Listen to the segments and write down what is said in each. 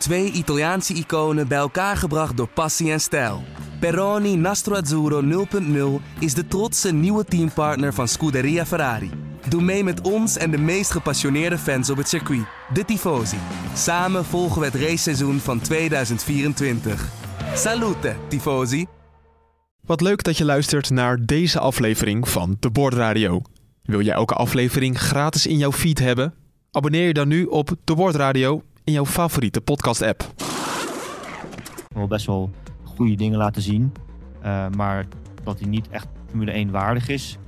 Twee Italiaanse iconen bij elkaar gebracht door passie en stijl. Peroni Nastro Azzurro 0.0 is de trotse nieuwe teampartner van Scuderia Ferrari. Doe mee met ons en de meest gepassioneerde fans op het circuit, de Tifosi. Samen volgen we het raceseizoen van 2024. Salute, Tifosi! Wat leuk dat je luistert naar deze aflevering van De Bordradio. Wil jij elke aflevering gratis in jouw feed hebben? Abonneer je dan nu op De Bordradio in jouw favoriete podcast-app. wel best wel goede dingen laten zien. Uh, maar dat hij niet echt Formule 1 waardig is.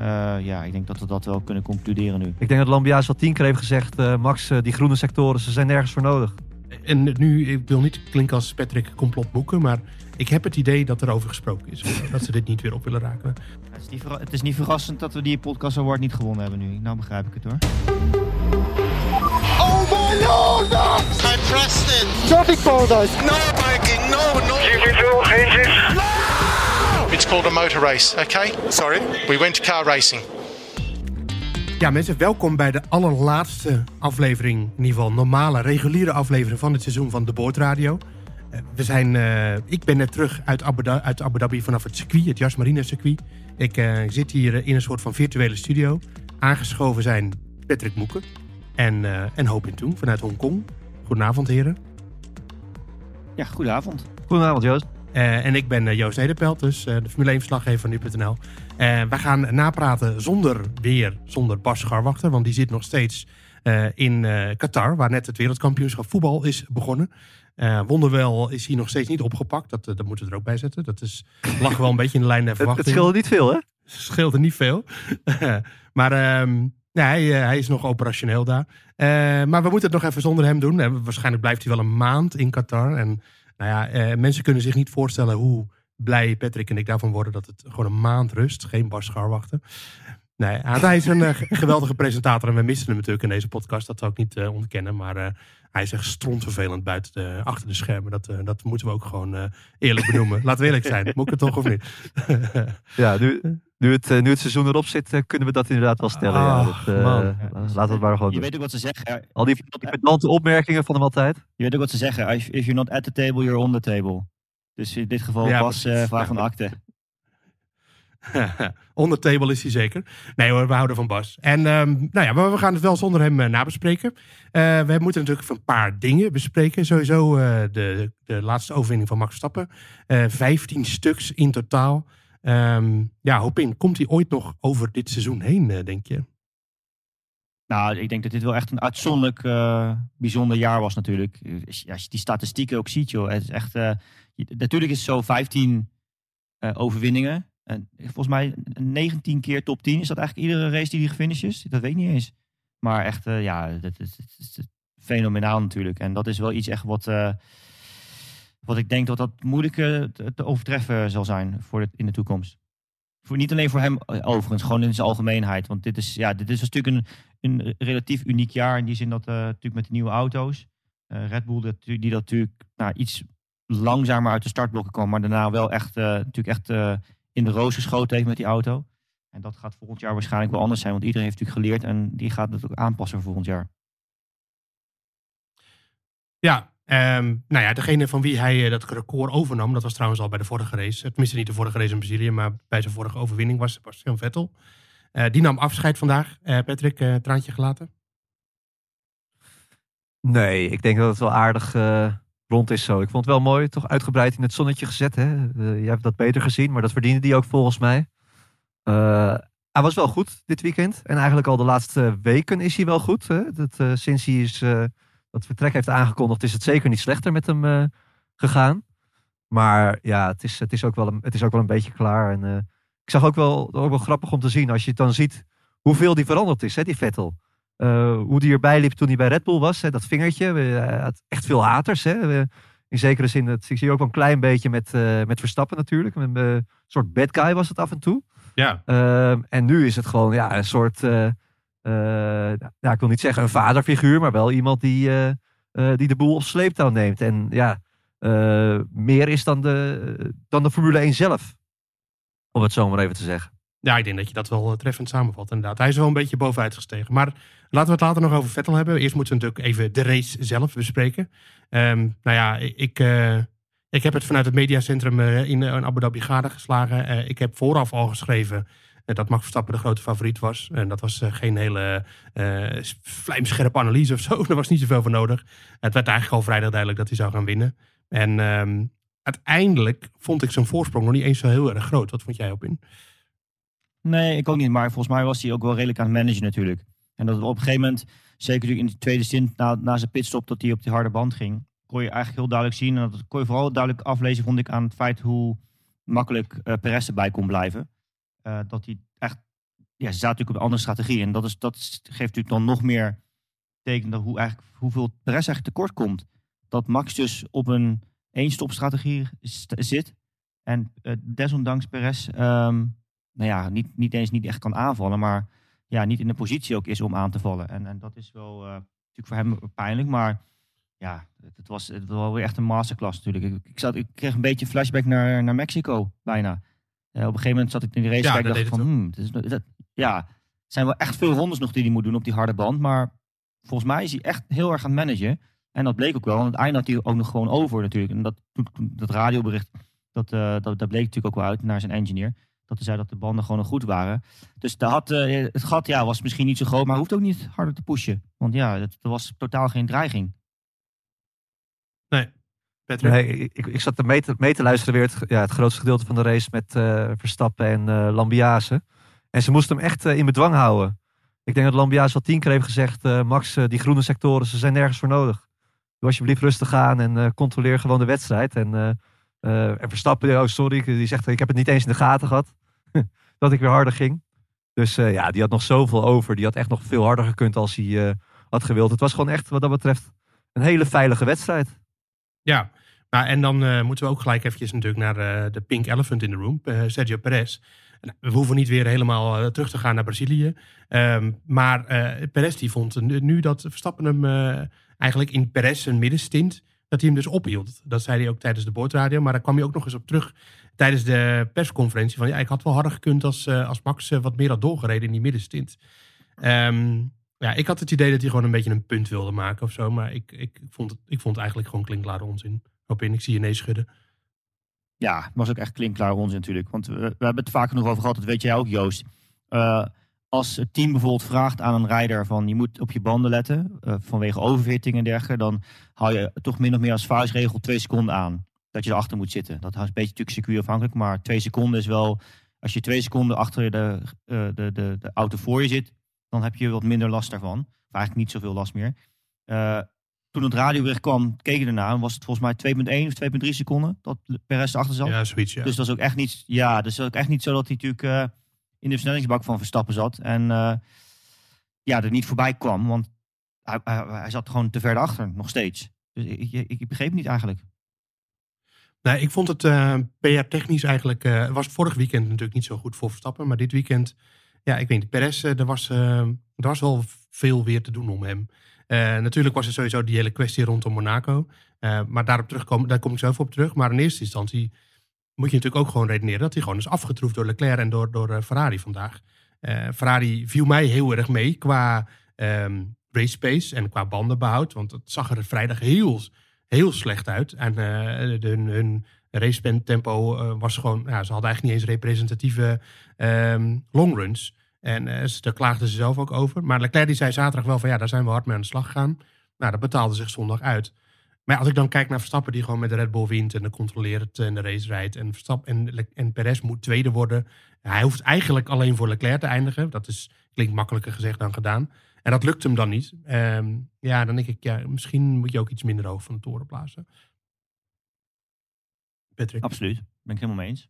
Uh, ja, ik denk dat we dat wel kunnen concluderen nu. Ik denk dat Lambia's al tien keer heeft gezegd... Uh, Max, die groene sectoren, ze zijn nergens voor nodig. En nu, ik wil niet klinken als Patrick complot boeken... maar ik heb het idee dat er over gesproken is. dat ze dit niet weer op willen raken. Het is, niet het is niet verrassend dat we die podcast award niet gewonnen hebben nu. Nou begrijp ik het hoor. My lord! I pressed it! Traffic paradise! No biking, no, no! No! It's called a motor race, okay? Sorry? We went to car racing. Ja mensen, welkom bij de allerlaatste aflevering, in ieder geval normale, reguliere aflevering van het seizoen van de Boordradio. Uh, we zijn, uh, ik ben net terug uit Abu, Dhabi, uit Abu Dhabi vanaf het circuit, het Yas Marina circuit. Ik uh, zit hier in een soort van virtuele studio. Aangeschoven zijn Patrick Moeken en, en Hoop in Toen vanuit Hongkong. Goedenavond heren. Ja, goedenavond. Goedenavond Joost. Uh, en ik ben uh, Joost Nederpelt, dus uh, de Formule 1 verslaggever van nu.nl. we gaan napraten zonder weer, zonder Bas Scharwachter, want die zit nog steeds in Qatar, waar net het wereldkampioenschap voetbal is begonnen. wonderwel is hij nog steeds niet opgepakt, dat, dat moeten we er ook bij zetten. Dat is, lag wel een beetje in de lijn der verwachting. Het, het scheelde niet veel hè? Het scheelde niet veel. maar um, nee, hij, hij, is nog operationeel daar. maar we moeten het nog even zonder hem doen. waarschijnlijk blijft hij wel een maand in Qatar en... Nou ja, eh, mensen kunnen zich niet voorstellen hoe blij Patrick en ik daarvan worden dat het gewoon een maand rust, geen Bas wachten. Nee, hij is een geweldige presentator en we missen hem natuurlijk in deze podcast. Dat zou ik niet uh, ontkennen. Maar uh, hij is echt strontvervelend buiten de, achter de schermen. Dat, dat moeten we ook gewoon eerlijk benoemen. Laten we eerlijk zijn. Moet ik het toch of niet? ja, nu, nu, het, nu het seizoen erop zit, kunnen we dat inderdaad wel stellen. Ja, dat, man. Laten we het maar gewoon Je doen. weet ook wat ze zeggen. Al die, pedante opmerkingen van hem altijd. Je weet ook wat ze zeggen. If you're not at the table, you're on the table. Dus in dit geval Ja, was uh, van de akte. Onder table is hij zeker. Nee hoor, we houden van Bas. En um, nou ja, we, we gaan het wel zonder hem uh, nabespreken. Uh, we moeten natuurlijk een paar dingen bespreken. Sowieso uh, de, de laatste overwinning van Max Stappen. 15 stuks in totaal. Um, ja, hoop in. Komt hij ooit nog over dit seizoen heen, denk je? Nou, ik denk dat dit wel echt een uitzonderlijk bijzonder jaar was natuurlijk. Als je die statistieken ook ziet, joh. Het is echt, natuurlijk is het zo 15 overwinningen. En volgens mij 19 keer top 10. Is dat eigenlijk iedere race die die gefinished is? Dat weet ik niet eens. Maar echt, ja, dat is, fenomenaal natuurlijk. En dat is wel iets echt wat, wat ik denk dat dat moeilijk te, overtreffen zal zijn voor in de toekomst. Voor, niet alleen voor hem overigens, gewoon in zijn algemeenheid. Want dit is, ja, dit is natuurlijk een, een relatief uniek jaar. In die zin dat natuurlijk met de nieuwe auto's. Red Bull dat, die dat natuurlijk nou, iets langzamer uit de startblokken kwam. Maar daarna wel echt, natuurlijk echt in de roos geschoten heeft met die auto. En dat gaat volgend jaar waarschijnlijk wel anders zijn. Want iedereen heeft natuurlijk geleerd en die gaat het ook aanpassen volgend jaar. Ja, um, nou ja, degene van wie hij uh, dat record overnam, dat was trouwens al bij de vorige race. Tenminste niet de vorige race in Brazilië, maar bij zijn vorige overwinning was Sebastian Vettel. Uh, die nam afscheid vandaag. Patrick, traantje gelaten? Nee, ik denk dat het wel aardig rond is zo. Ik vond het wel mooi, toch uitgebreid in het zonnetje gezet. Hè? Jij hebt dat beter gezien, maar dat verdiende die ook volgens mij. Hij was wel goed dit weekend. En eigenlijk al de laatste weken is hij wel goed. Hè? Dat, sinds hij is, dat vertrek heeft aangekondigd, is het zeker niet slechter met hem gegaan. Maar ja, het is, het, is ook wel een, het is ook wel een beetje klaar. En, ik zag ook wel, ook wel grappig om te zien als je het dan ziet hoeveel die veranderd is, hè, die Vettel. Uh, hoe die erbij liep toen hij bij Red Bull was. Hè, dat vingertje. Hij had echt veel haters. Hè. In zekere zin, dat, ik zie ook wel een klein beetje met, met Verstappen natuurlijk. Een soort bad guy was het af en toe. Ja. Ehm, en nu is het gewoon ja, een soort, ja, ik wil niet zeggen een vaderfiguur, maar wel iemand die, die de boel op sleeptouw neemt. En ja, meer is dan de, dan de Formule 1 zelf. Om het zo maar even te zeggen. Ja, ik denk dat je dat wel eh, treffend samenvat inderdaad. Hij is wel een beetje bovenuit gestegen. Maar laten we het later nog over Vettel hebben. Eerst moeten we natuurlijk even de race zelf bespreken. Ehm, nou ja, ik, eh, ik heb het vanuit het mediacentrum eh, in, Abu Dhabi gadegeslagen. Eh ik heb vooraf al geschreven eh, dat Max Verstappen de grote favoriet was. En dat was eh, geen hele eh, vlijmscherpe analyse of zo. Daar was niet zoveel voor nodig. Het werd eigenlijk al vrijdag duidelijk dat hij zou gaan winnen. En ehm, uiteindelijk vond ik zijn voorsprong nog niet eens zo heel erg groot. Wat vond jij op in? Nee, ik ook niet. Maar volgens mij was hij ook wel redelijk aan het managen natuurlijk. En dat op een gegeven moment, zeker in de tweede stint na, na zijn pitstop, dat hij op die harde band ging, kon je eigenlijk heel duidelijk zien. En dat kon je vooral duidelijk aflezen, vond ik, aan het feit hoe makkelijk eh Perez erbij kon blijven. Eh, dat hij echt, ja, ze zaten natuurlijk op een andere strategie. En dat, is, dat geeft natuurlijk dan nog meer teken hoe eigenlijk, hoeveel Perez eigenlijk tekort komt. Dat Max dus op een één-stop-strategie st- zit. En eh, desondanks Perez, ehm, nou ja, niet, niet eens niet echt kan aanvallen, maar ja, niet in de positie ook is om aan te vallen. En, en dat is wel eh, natuurlijk voor hem pijnlijk, maar ja, het, het was, het was wel weer echt een masterclass natuurlijk. Ik, ik, zat, ik kreeg een beetje flashback naar, naar Mexico, bijna. Eh, op een gegeven moment zat ik in de race Ja, en dat dacht van, hmm, het is, dat, ja, het zijn wel echt veel rondes nog die hij moet doen op die harde band, maar volgens mij is hij echt heel erg aan het managen. En dat bleek ook wel, want het einde had hij ook nog gewoon over natuurlijk. En dat, dat radiobericht, dat, eh, dat, dat bleek natuurlijk ook wel uit naar zijn engineer. Dat hij zei dat de banden gewoon nog goed waren. Dus daar had, eh, het gat ja, was misschien niet zo groot, maar hoeft ook niet harder te pushen. Want ja, het, er was totaal geen dreiging. Patrick? Nee, ik, ik zat er mee te, mee te luisteren weer het, ja, het grootste gedeelte van de race met eh, Verstappen en eh Lambiase. En ze moesten hem echt eh, in bedwang houden. Ik denk dat Lambiase al tien keer heeft gezegd, Max, die groene sectoren, ze zijn nergens voor nodig. Doe alsjeblieft rustig aan en controleer gewoon de wedstrijd. En, en Verstappen, oh sorry, die zegt, ik heb het niet eens in de gaten gehad. dat ik weer harder ging. Dus ja, die had nog zoveel over. Die had echt nog veel harder gekund als hij had gewild. Het was gewoon echt, wat dat betreft, een hele veilige wedstrijd. Ja, maar en dan eh, moeten we ook gelijk eventjes natuurlijk naar eh, de pink elephant in the room, eh, Sergio Perez. En we hoeven niet weer helemaal terug te gaan naar Brazilië. Ehm, maar Perez die vond nu, dat Verstappen hem eigenlijk in Perez een middenstint, dat hij hem dus ophield. Dat zei hij ook tijdens de boordradio, maar daar kwam hij ook nog eens op terug tijdens de persconferentie. Van ja, ik had wel harder gekund als, als Max wat meer had doorgereden in die middenstint. Ehm, ja, ik had het idee dat hij gewoon een beetje een punt wilde maken of zo. Maar ik, ik, vond, het, ik vond het eigenlijk gewoon klinkklare onzin. Hoop in, ik zie je nee schudden. Ja, was ook echt klinkklaar onzin natuurlijk. Want we, we hebben het vaak genoeg over gehad, dat weet jij ook Joost. Eh, als het team bijvoorbeeld vraagt aan een rijder van je moet op je banden letten, eh, vanwege overhitting en dergelijke, dan hou je toch min of meer als vuistregel twee seconden aan. Dat je erachter moet zitten. Dat is een beetje natuurlijk circuitafhankelijk, maar twee seconden is wel, als je twee seconden achter de, eh, de, de, de auto voor je zit, dan heb je wat minder last daarvan. Of eigenlijk niet zoveel last meer. Toen het radiobericht kwam, keek je ernaar, en was het volgens mij 2,1 of 2,3 seconden dat Perez erachter zat. Ja, zoiets, ja. Dus dat is ook echt niet, ja, dus ook echt niet zo dat hij natuurlijk eh, in de versnellingsbak van Verstappen zat. En eh, ja, er niet voorbij kwam, want hij, hij, hij zat gewoon te ver achter, nog steeds. Dus ik, ik, ik begreep het niet eigenlijk. Nee, ik vond het eh PR-technisch eigenlijk... was vorig weekend natuurlijk niet zo goed voor Verstappen. Maar dit weekend, ja, ik weet niet. Perez, er, was, er was wel veel weer te doen om hem. Eh, natuurlijk was er sowieso die hele kwestie rondom Monaco. Eh, maar daarop terugkomen, daar kom ik even op terug. Maar in eerste instantie moet je natuurlijk ook gewoon redeneren... dat hij gewoon is afgetroefd door Leclerc en door, door eh, Ferrari vandaag. Ferrari viel mij heel erg mee qua ehm, race pace en qua bandenbehoud. Want het zag er vrijdag heel, heel slecht uit. En hun, hun race tempo was gewoon... Ja, ze hadden eigenlijk niet eens representatieve ehm, longruns. En ze- daar klaagden ze zelf ook over. Maar Leclerc die zei zaterdag wel van ja, daar zijn we hard mee aan de slag gegaan. Nou, dat betaalde zich zondag uit. Maar ja, als ik dan kijk naar Verstappen die gewoon met de Red Bull wint en de controleert en de race rijdt. En, Verstappen, en Perez moet tweede worden. Hij hoeft eigenlijk alleen voor Leclerc te eindigen. Dat is, klinkt makkelijker gezegd dan gedaan. En dat lukt hem dan niet. Ehm, ja, dan denk ik, ja, misschien moet je ook iets minder hoog van de toren blazen. Patrick. Absoluut, ben ik helemaal mee eens.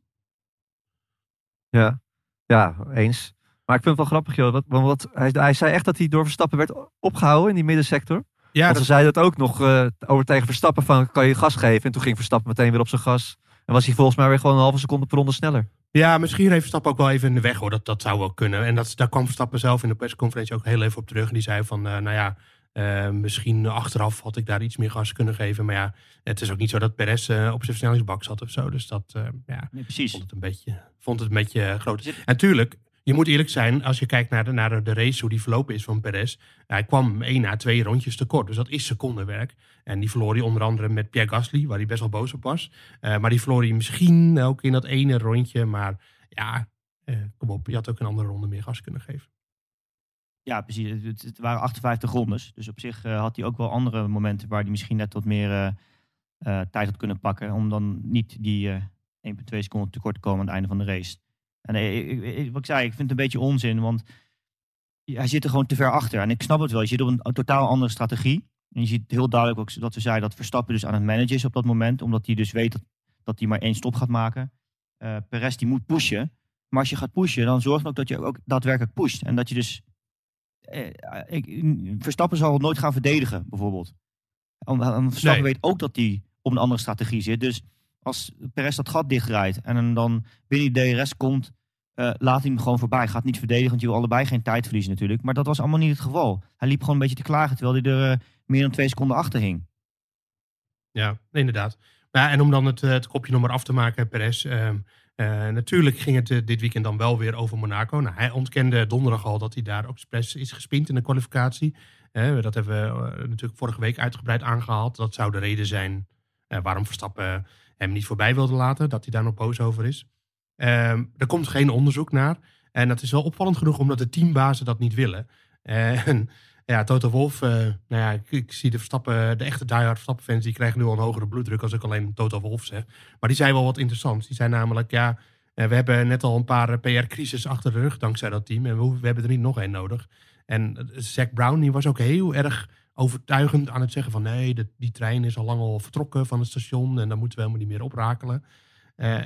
Ja, ja eens. Maar ik vind het wel grappig, joh. Wat, want wat, hij, hij zei echt dat hij door Verstappen werd opgehouden in die middensector. Ja, Want dat, ze zeiden dat ook nog eh, over tegen Verstappen van, kan je gas geven? En toen ging Verstappen meteen weer op zijn gas. En was hij volgens mij weer gewoon een halve seconde per ronde sneller. Ja, misschien heeft Verstappen ook wel even in de weg hoor. Dat, dat zou wel kunnen. En dat, daar kwam Verstappen zelf in de persconferentie ook heel even op terug. En die zei van, eh, nou ja, Eh, misschien achteraf had ik daar iets meer gas kunnen geven. Maar ja, het is ook niet zo dat Perez eh, op zijn versnellingsbak zat of zo. Dus dat, eh, ja, Nee, precies. vond het een beetje, vond het een beetje groot. Zit- En natuurlijk, je moet eerlijk zijn, als je kijkt naar de, naar de race, hoe die verlopen is van Perez. Hij kwam één na twee rondjes tekort, dus dat is secondenwerk. En die verloor hij onder andere met Pierre Gasly, waar hij best wel boos op was. Eh, maar die verloor hij misschien ook in dat ene rondje. Maar ja, eh, kom op, je had ook een andere ronde meer gas kunnen geven. Ja, precies. Het, waren 58 rondes. Dus op zich eh, had hij ook wel andere momenten waar hij misschien net wat meer tijd had kunnen pakken. Om dan niet die eh 1,2 seconden tekort te komen aan het einde van de race. En eh, ik, ik- ik- wat ik zei, ik vind het een beetje onzin. Want hij zit er gewoon te ver achter. En ik snap het wel. Je zit op een, een totaal andere strategie. En je ziet heel duidelijk ook dat we zeiden dat Verstappen dus aan het managen is op dat moment. Omdat hij dus weet dat, dat hij maar één stop gaat maken. Eh Perez die moet pushen. Maar als je gaat pushen, dan zorg dan ook dat je ook daadwerkelijk pusht. En dat je dus eh, ik, Verstappen zal nooit gaan verdedigen, bijvoorbeeld. Verstappen Nee. weet ook dat hij op een andere strategie zit. Dus als Perez dat gat dichtrijdt en dan binnen die DRS komt, eh, laat hij hem gewoon voorbij. Gaat niet verdedigen, want je wil allebei geen tijd verliezen natuurlijk. Maar dat was allemaal niet het geval. Hij liep gewoon een beetje te klagen, terwijl hij er eh, meer dan twee seconden achter hing. Ja, inderdaad. Ja, en om dan het, eh, het kopje nog maar af te maken, Perez. ehm, eh, natuurlijk ging het dit weekend dan wel weer over Monaco. Nou, hij ontkende donderdag al dat hij daar ook expres is gespind in de kwalificatie. Dat hebben we natuurlijk vorige week uitgebreid aangehaald. Dat zou de reden zijn waarom Verstappen hem niet voorbij wilde laten. Dat hij daar nog boos over is. Ehm, er komt geen onderzoek naar. En dat is wel opvallend genoeg omdat de teambazen dat niet willen. En ja, Toto Wolf, eh, nou ja, ik, ik zie de Verstappen, de echte diehard Verstappen fans, die krijgen nu al een hogere bloeddruk als ik alleen Toto Wolf zeg. Maar die zei wel wat interessants. Die zei namelijk, ja, eh, we hebben net al een paar PR-crisis achter de rug dankzij dat team. En we hebben er niet nog één nodig. En eh, Zack Brown, die was ook heel erg overtuigend aan het zeggen van nee, die trein is al lang al vertrokken van het station en dan moeten we helemaal niet meer oprakelen. Eh,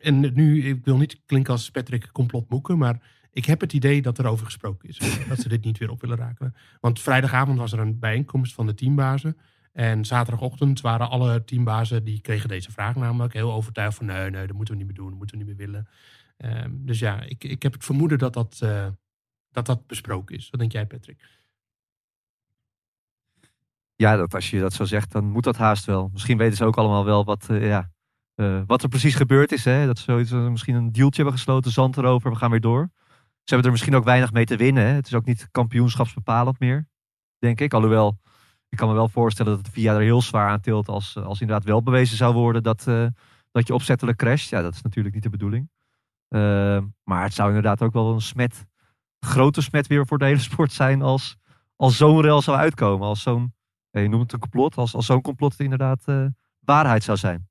en nu, ik wil niet klinken als Patrick complotmoeken, maar ik heb het idee dat er over gesproken is. dat ze dit niet weer op willen rakelen. Want vrijdagavond was er een bijeenkomst van de teambazen. En zaterdagochtend waren alle teambazen, die kregen deze vraag namelijk heel overtuigd van nee, nee, dat moeten we niet meer doen, dat moeten we niet meer willen. Ehm, dus ja, ik, ik heb het vermoeden dat dat, eh, dat dat besproken is. Wat denk jij, Patrick? Ja, dat, als je dat zo zegt, dan moet dat haast wel. Misschien weten ze ook allemaal wel wat, eh, ja, eh, wat er precies gebeurd is. Hè? Dat ze zoiets, eh, misschien een dealtje hebben gesloten, zand erover, we gaan weer door. Ze hebben er misschien ook weinig mee te winnen. Hè? Het is ook niet kampioenschapsbepalend meer, denk ik. Alhoewel, ik kan me wel voorstellen dat het VIA er heel zwaar aan tilt als, als inderdaad wel bewezen zou worden dat, dat je opzettelijk crasht. Ja, dat is natuurlijk niet de bedoeling. Eh, maar het zou inderdaad ook wel een smet, grote smet weer voor de hele sport zijn als, als zo'n rel zou uitkomen. Als zo'n ja, je noemt het een complot, als, als zo'n complot inderdaad eh, waarheid zou zijn.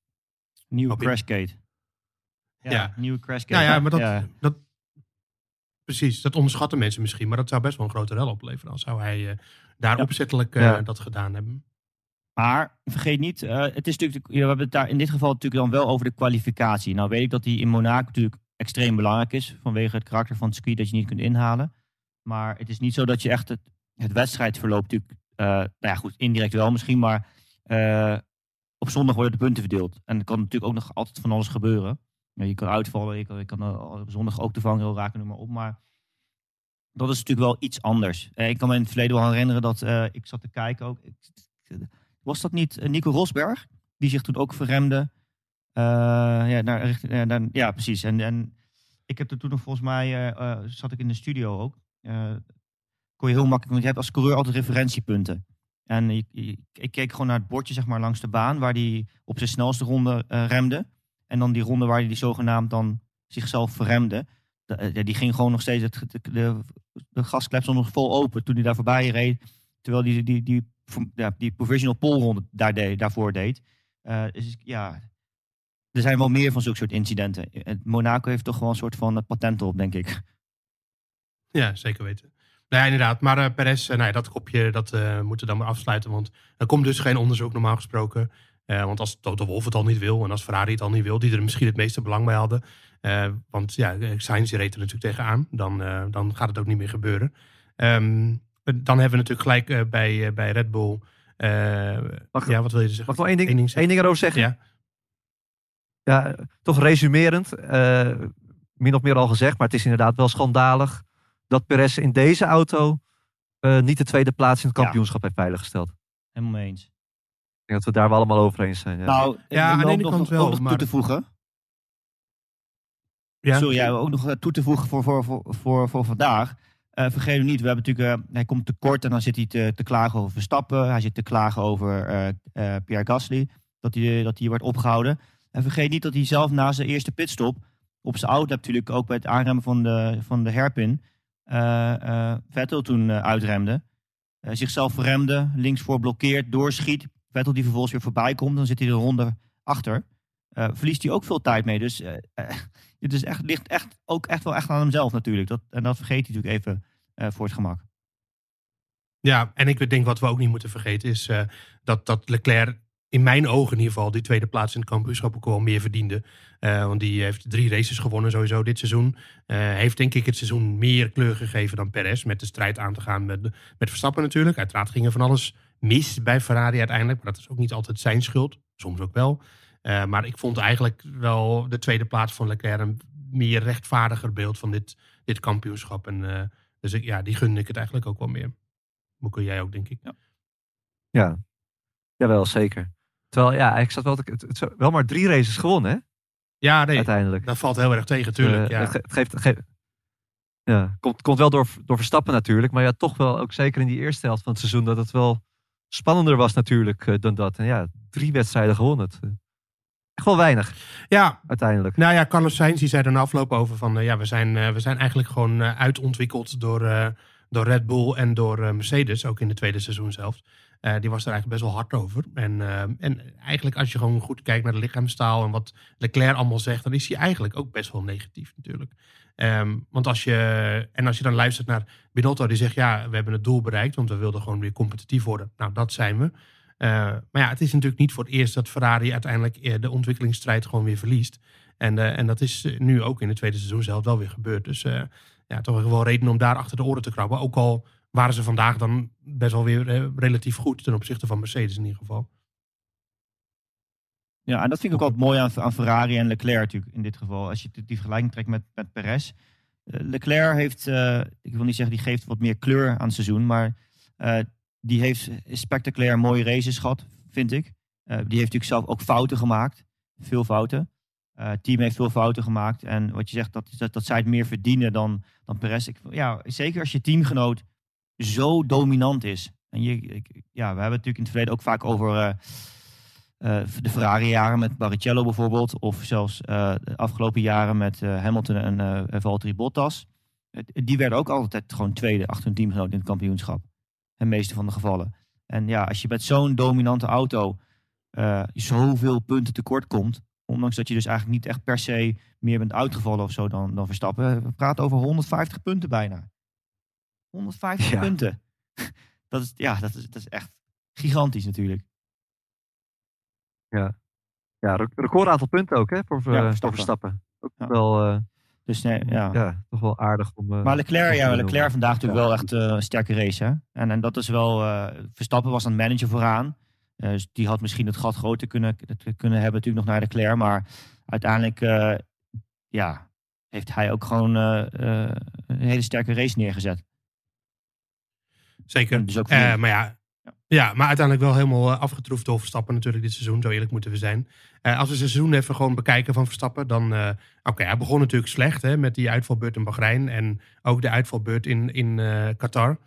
Nieuwe ik. crashgate. Ja, Ja. nieuwe crashgate. Nou ja, maar dat, Ja. dat. Precies, dat onderschatten mensen misschien. Maar dat zou best wel een grote rel opleveren. Als zou hij eh, daar Ja. opzettelijk eh, Ja. dat gedaan hebben. Maar vergeet niet, eh, het is natuurlijk, we hebben het daar in dit geval natuurlijk dan wel over de kwalificatie. Nou weet ik dat die in Monaco natuurlijk extreem belangrijk is vanwege het karakter van het circuit dat je niet kunt inhalen. Maar het is niet zo dat je echt het, het wedstrijdverloop natuurlijk, nou ja goed, indirect wel misschien, maar eh, op zondag worden de punten verdeeld. En er kan natuurlijk ook nog altijd van alles gebeuren. Je kan uitvallen, je kan, je kan eh, op zondag ook de vangrail raken, noem maar op. Maar dat is natuurlijk wel iets anders. Eh, ik kan me in het verleden wel herinneren dat eh, ik zat te kijken ook. Was dat niet eh, Nico Rosberg? Die zich toen ook verremde. Eh, ja, naar, eh, ja, precies. En, en ik heb er toen nog volgens mij, eh, eh, zat ik in de studio ook. Eh, kon je heel makkelijk, want je hebt als coureur altijd referentiepunten. En ik, ik, ik keek gewoon naar het bordje zeg maar, langs de baan, waar hij op zijn snelste ronde eh, remde. En dan die ronde waar hij die zogenaamd dan zichzelf verremde. De- eh, die ging gewoon nog steeds, het, de, de, gasklep stond nog vol open toen hij daar voorbij reed. Terwijl die, die, die, die provisional pole ronde daar daarvoor deed. Eh, dus ja, er zijn wel meer van zulke soort incidenten. Monaco heeft toch wel een soort van patent op, denk ik. Ja, zeker weten. Nou ja, inderdaad. Maar eh Perez, eh, nou ja, dat kopje, dat eh, moeten we dan maar afsluiten. Want er komt dus geen onderzoek normaal gesproken. Eh, want als Toto Wolff het al niet wil en als Ferrari het al niet wil, die er misschien het meeste belang bij hadden. eh, want ja, Sainz reed er natuurlijk tegenaan. Dan, eh, dan gaat het ook niet meer gebeuren. Ehm, dan hebben we natuurlijk gelijk eh, bij, eh, bij Red Bull. eh, Mag- ja, wat wil je zeggen? Mag ik nog één ding, Eén ding één zeggen? ding erover zeggen? Ja. Ja, toch resumerend, eh, min of meer al gezegd, maar het is inderdaad wel schandalig dat Perez in deze auto eh, niet de tweede plaats in het Ja. kampioenschap heeft veiliggesteld. Ik Helemaal mee eens. denk dat we daar wel allemaal over eens zijn. Ja. Nou, Ja, om aan de ene nog, kant nog- wel, nog maar- toe te voegen. Ja? Sorry, ja, ook nog eh, toe te voegen voor, voor, voor, voor, voor vandaag. Eh, vergeet hem niet, we hebben natuurlijk, eh, hij komt tekort en dan zit hij te, te klagen over Verstappen. Hij zit te klagen over eh, eh, Pierre Gasly, dat hij, dat hij wordt opgehouden. En vergeet niet dat hij zelf na zijn eerste pitstop op zijn auto natuurlijk ook bij het aanremmen van de, van de hairpin eh, Vettel toen eh, uitremde. Eh, zichzelf verremde, linksvoor blokkeert, doorschiet. Vettel die vervolgens weer voorbij komt, dan zit hij de ronde achter. Eh, verliest hij ook veel tijd mee. Dus eh, eh, het is echt, ligt echt, ook echt wel echt aan hemzelf natuurlijk. Dat, en dat vergeet hij natuurlijk even eh, voor het gemak. Ja, en ik denk wat we ook niet moeten vergeten is eh, dat, dat Leclerc in mijn ogen in ieder geval die tweede plaats in het kampioenschap ook wel meer verdiende. Eh, want die heeft drie races gewonnen sowieso dit seizoen. Eh, heeft denk ik het seizoen meer kleur gegeven dan Perez met de strijd aan te gaan met, met Verstappen natuurlijk. Uiteraard ging er van alles mis bij Ferrari uiteindelijk, maar dat is ook niet altijd zijn schuld. Soms ook wel. Eh, maar ik vond eigenlijk wel de tweede plaats van Leclerc een meer rechtvaardiger beeld van dit, dit kampioenschap. En, dus ja, die gunde ik het eigenlijk ook wel meer. Hoe kun jij ook, denk ik. Ja, jawel, zeker. Terwijl, ja, ik zat wel, te- het, het, wel maar drie races gewonnen, hè, Ja, nee, uiteindelijk. dat valt heel erg tegen, tuurlijk. Eh, ja. Het, ge- het geeft, het geeft- ja, komt, komt wel door, door Verstappen natuurlijk. Maar ja, toch wel ook zeker in die eerste helft van het seizoen dat het wel spannender was natuurlijk eh, dan dat. En ja, drie wedstrijden gewonnen. Het, eh, echt wel weinig ja, uiteindelijk. nou ja, Carlos Sainz die zei er na afloop over van... ja, we zijn, we zijn eigenlijk gewoon uitontwikkeld door, door Red Bull en door Mercedes. Ook in het tweede seizoen zelf. Eh, die was er eigenlijk best wel hard over. En, eh, en eigenlijk als je gewoon goed kijkt naar de lichaamstaal... en wat Leclerc allemaal zegt... dan is hij eigenlijk ook best wel negatief natuurlijk. Ehm, want als je, en als je dan luistert naar Binotto, die zegt: Ja, we hebben het doel bereikt, want we wilden gewoon weer competitief worden. Nou, dat zijn we. Eh, maar ja, het is natuurlijk niet voor het eerst dat Ferrari uiteindelijk de ontwikkelingsstrijd gewoon weer verliest. En, en dat is nu ook in het tweede seizoen zelf wel weer gebeurd. Dus ja, toch wel reden om daar achter de oren te krabben. Ook al waren ze vandaag dan best wel weer eh, relatief goed ten opzichte van Mercedes in ieder geval. Ja, en dat vind ik ook altijd mooi aan, aan Ferrari en Leclerc natuurlijk in dit geval. Als je die vergelijking trekt met, met Perez. Eh, Leclerc heeft, eh, ik wil niet zeggen die geeft wat meer kleur aan het seizoen, maar die heeft spectaculair mooie races gehad, vind ik. Die heeft natuurlijk zelf ook fouten gemaakt, veel fouten. Het team heeft veel fouten gemaakt en wat je zegt, dat, dat, dat zij het meer verdienen dan, dan Perez. Ik, ja, zeker als je teamgenoot zo dominant is. En je, ja, we hebben het natuurlijk in het verleden ook vaak over... eh, eh, de Ferrari-jaren met Barrichello bijvoorbeeld. Of zelfs eh, de afgelopen jaren met Hamilton en Valtteri Bottas. Die werden ook altijd gewoon tweede achter een teamgenoot in het kampioenschap. In de meeste van de gevallen. En ja, als je met zo'n dominante auto zoveel punten tekort komt. Ondanks dat je dus eigenlijk niet echt per se meer bent uitgevallen of zo dan, dan Verstappen. We praten over 150 punten bijna. 150 Ja. punten. Dat is, ja, dat is, dat is echt gigantisch natuurlijk. Ja, re- record aantal punten ook hè, voor, Ja, eh, Verstappen. voor Verstappen. Ook Ja. wel, eh, Dus nee, ja. ja. toch wel aardig om... eh, Maar Leclerc, ja, Leclerc vandaag natuurlijk wel echt eh, een sterke race. Hè? En, en dat is wel. eh, Verstappen was aan het managen vooraan. Eh, dus die had misschien het gat groter kunnen, kunnen hebben, natuurlijk nog naar Leclerc. Maar uiteindelijk, eh, ja, heeft hij ook gewoon eh, eh, een hele sterke race neergezet. Zeker. Dus ook Eh, maar ja, ja, maar uiteindelijk wel helemaal eh, afgetroefd door Verstappen natuurlijk dit seizoen. Zo eerlijk moeten we zijn. Eh, als we het seizoen even gewoon bekijken van Verstappen, dan... eh, Oké, hij begon natuurlijk slecht hè, met die uitvalbeurt in Bahrein. En ook de uitvalbeurt in, in eh, Qatar.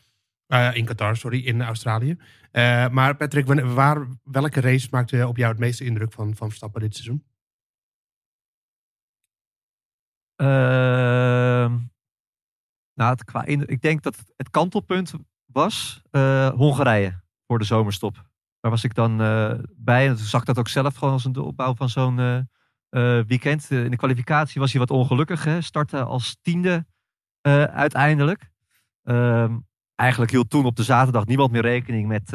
Eh, in Qatar, sorry, in Australië. Eh, maar Patrick, waar, welke race maakte op jou het meeste indruk van, van Verstappen dit seizoen? Ehm, nou, het, qua in, ik denk dat het kantelpunt was eh, Hongarije voor de zomerstop. Daar was ik dan eh, bij en toen zag ik dat ook zelf gewoon als een opbouw van zo'n eh, weekend. In de kwalificatie was hij wat ongelukkig. Hè? Startte als tiende uiteindelijk. Ehm, eigenlijk hield toen op de zaterdag niemand meer rekening met,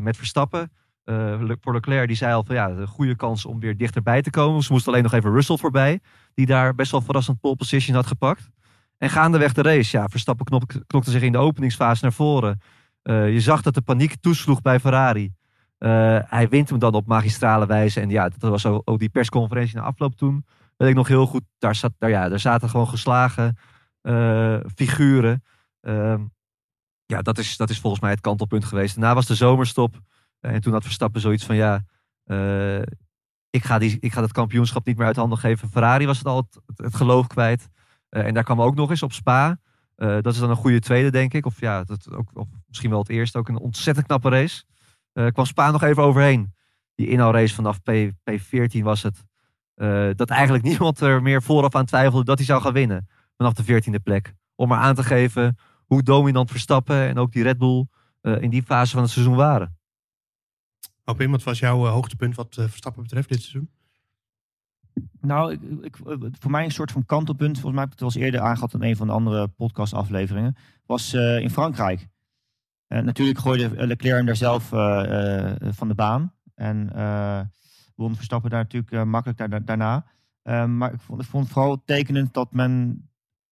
met Verstappen. Le- voor Leclerc die zei al van ja, een goede kans om weer dichterbij te komen. Ze moest alleen nog even Russell voorbij die daar best wel verrassend pole position had gepakt. En gaandeweg de race, ja, Verstappen knop, knokte zich in de openingsfase naar voren. Eh, je zag dat de paniek toesloeg bij Ferrari. Eh, hij wint hem dan op magistrale wijze. En ja, dat was ook, die persconferentie na afloop toen. Weet ik nog heel goed. Daar, zat, daar, ja, daar zaten gewoon geslagen eh, figuren. Ehm, ja, dat is, dat is volgens mij het kantelpunt geweest. Daarna was de zomerstop. En toen had Verstappen zoiets van ja, ik, ga die, ik ga dat kampioenschap niet meer uit handen geven. Ferrari was het al het geloof kwijt. Eh, en daar kwam ook nog eens op Spa. Eh, dat is dan een goede tweede, denk ik. Of ja, dat ook, of misschien wel het eerste. Ook een ontzettend knappe race. Uh, kwam Spa nog even overheen. Die inhaalrace vanaf P, P14 was het. dat eigenlijk niemand er meer vooraf aan twijfelde dat hij zou gaan winnen. Vanaf de 14e plek. Om maar aan te geven hoe dominant Verstappen en ook die Red Bull in die fase van het seizoen waren. Opin, wat was jouw hoogtepunt wat Verstappen betreft dit seizoen? Nou, ik, ik, voor mij een soort van kantelpunt, volgens mij heb ik het wel eerder aangehad in een van de andere podcastafleveringen, was uh, in Frankrijk. Uh, natuurlijk gooide Leclerc hem daar zelf van de baan. En won Verstappen daar natuurlijk makkelijk daar, daarna. maar ik vond, ik vond vooral tekenend dat men,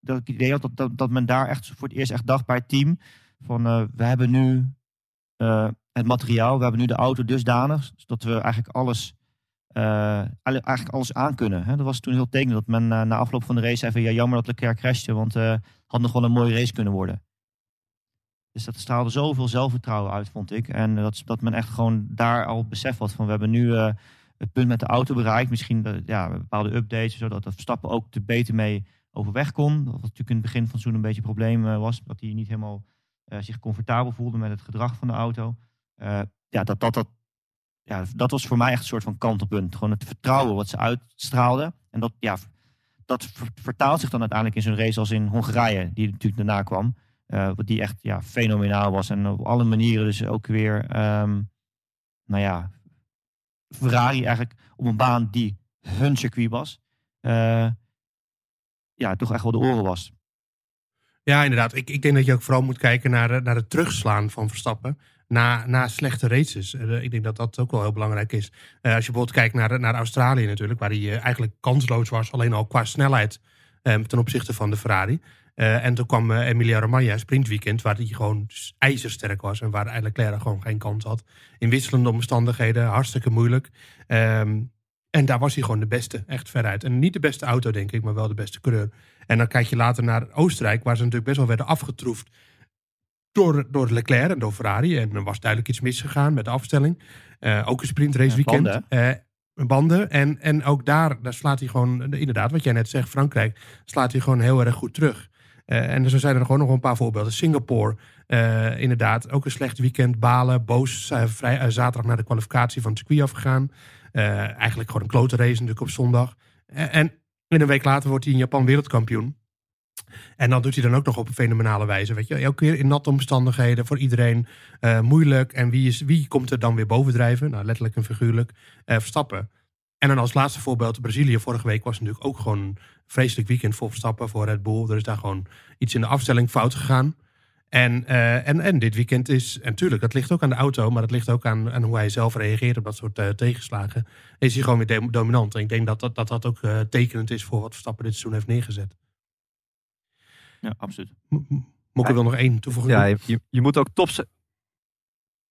dat ik idee had dat, dat, dat men daar echt voor het eerst echt dacht bij het team. Van we hebben nu het materiaal, we hebben nu de auto dusdanig, zodat we eigenlijk alles uh, eigenlijk alles aankunnen. Hè. Dat was toen heel tekenend dat men uh, na afloop van de race even ja, jammer dat Leclerc crashte, want uh, had nog wel een mooie race kunnen worden. Dus dat straalde zoveel zelfvertrouwen uit, vond ik. En dat, dat men echt gewoon daar al besef had van we hebben nu het punt met de auto bereikt. Misschien ja, bepaalde updates, zodat dat Verstappen ook er beter mee overweg kon. Wat natuurlijk in het begin van het seizoen een beetje een probleem was. Dat hij niet helemaal zich comfortabel voelde met het gedrag van de auto. ja, dat, dat, dat, ja, dat was voor mij echt een soort van kantelpunt. Gewoon het vertrouwen wat ze uitstraalden. En dat, ja, dat vertaalt zich dan uiteindelijk in zo'n race als in Hongarije, die natuurlijk daarna kwam. Uh, die echt ja, fenomenaal was. En op alle manieren dus ook weer, um, nou ja, Ferrari eigenlijk op een baan die hun circuit was. Uh, ja, toch echt wel de oren was. Ja, inderdaad. Ik, ik denk dat je ook vooral moet kijken naar, naar het terugslaan van Verstappen na, na slechte races. Uh, ik denk dat dat ook wel heel belangrijk is. Uh, als je bijvoorbeeld kijkt naar, naar Australië natuurlijk, waar hij uh, eigenlijk kansloos was, alleen al qua snelheid um, ten opzichte van de Ferrari. en toen kwam Emilia Romagna, sprintweekend, waar hij gewoon ijzersterk was en waar Leclerc gewoon geen kans had. In wisselende omstandigheden, hartstikke moeilijk. Um, en daar was hij gewoon de beste, echt veruit. En niet de beste auto, denk ik, maar wel de beste coureur. En dan kijk je later naar Oostenrijk, waar ze natuurlijk best wel werden afgetroefd door, door Leclerc en door Ferrari. En er was duidelijk iets misgegaan met de afstelling. Uh, ook een sprintrace weekend. Ja, banden. Uh, banden. En, en ook daar, daar slaat hij gewoon, inderdaad, wat jij net zegt, Frankrijk, slaat hij gewoon heel erg goed terug. Uh, en zo zijn er gewoon nog een paar voorbeelden. Singapore, inderdaad, ook een slecht weekend. Balen, boos, vrij, zaterdag naar de kwalificatie van het circuit afgegaan. eigenlijk gewoon een klote race natuurlijk op zondag. en in een week later wordt hij in Japan wereldkampioen. En dan doet hij dan ook nog op een fenomenale wijze. Weet je, elke keer in natte omstandigheden voor iedereen uh, moeilijk. En wie, is, wie komt er dan weer bovendrijven? Nou, letterlijk en figuurlijk. Uh, Verstappen. En dan als laatste voorbeeld, Brazilië vorige week was natuurlijk ook gewoon een vreselijk weekend voor Verstappen, voor Red Bull. Er is daar gewoon iets in de afstelling fout gegaan. En, uh, en, en dit weekend is, en natuurlijk, dat ligt ook aan de auto, maar dat ligt ook aan, aan hoe hij zelf reageert op dat soort tegenslagen. Is hij gewoon weer dominant. En ik denk dat dat, dat, dat ook tekenend is voor wat Verstappen dit seizoen heeft neergezet. Ja, absoluut. Moet ik wel nog één toevoegen? Ja, je, je moet ook top zijn.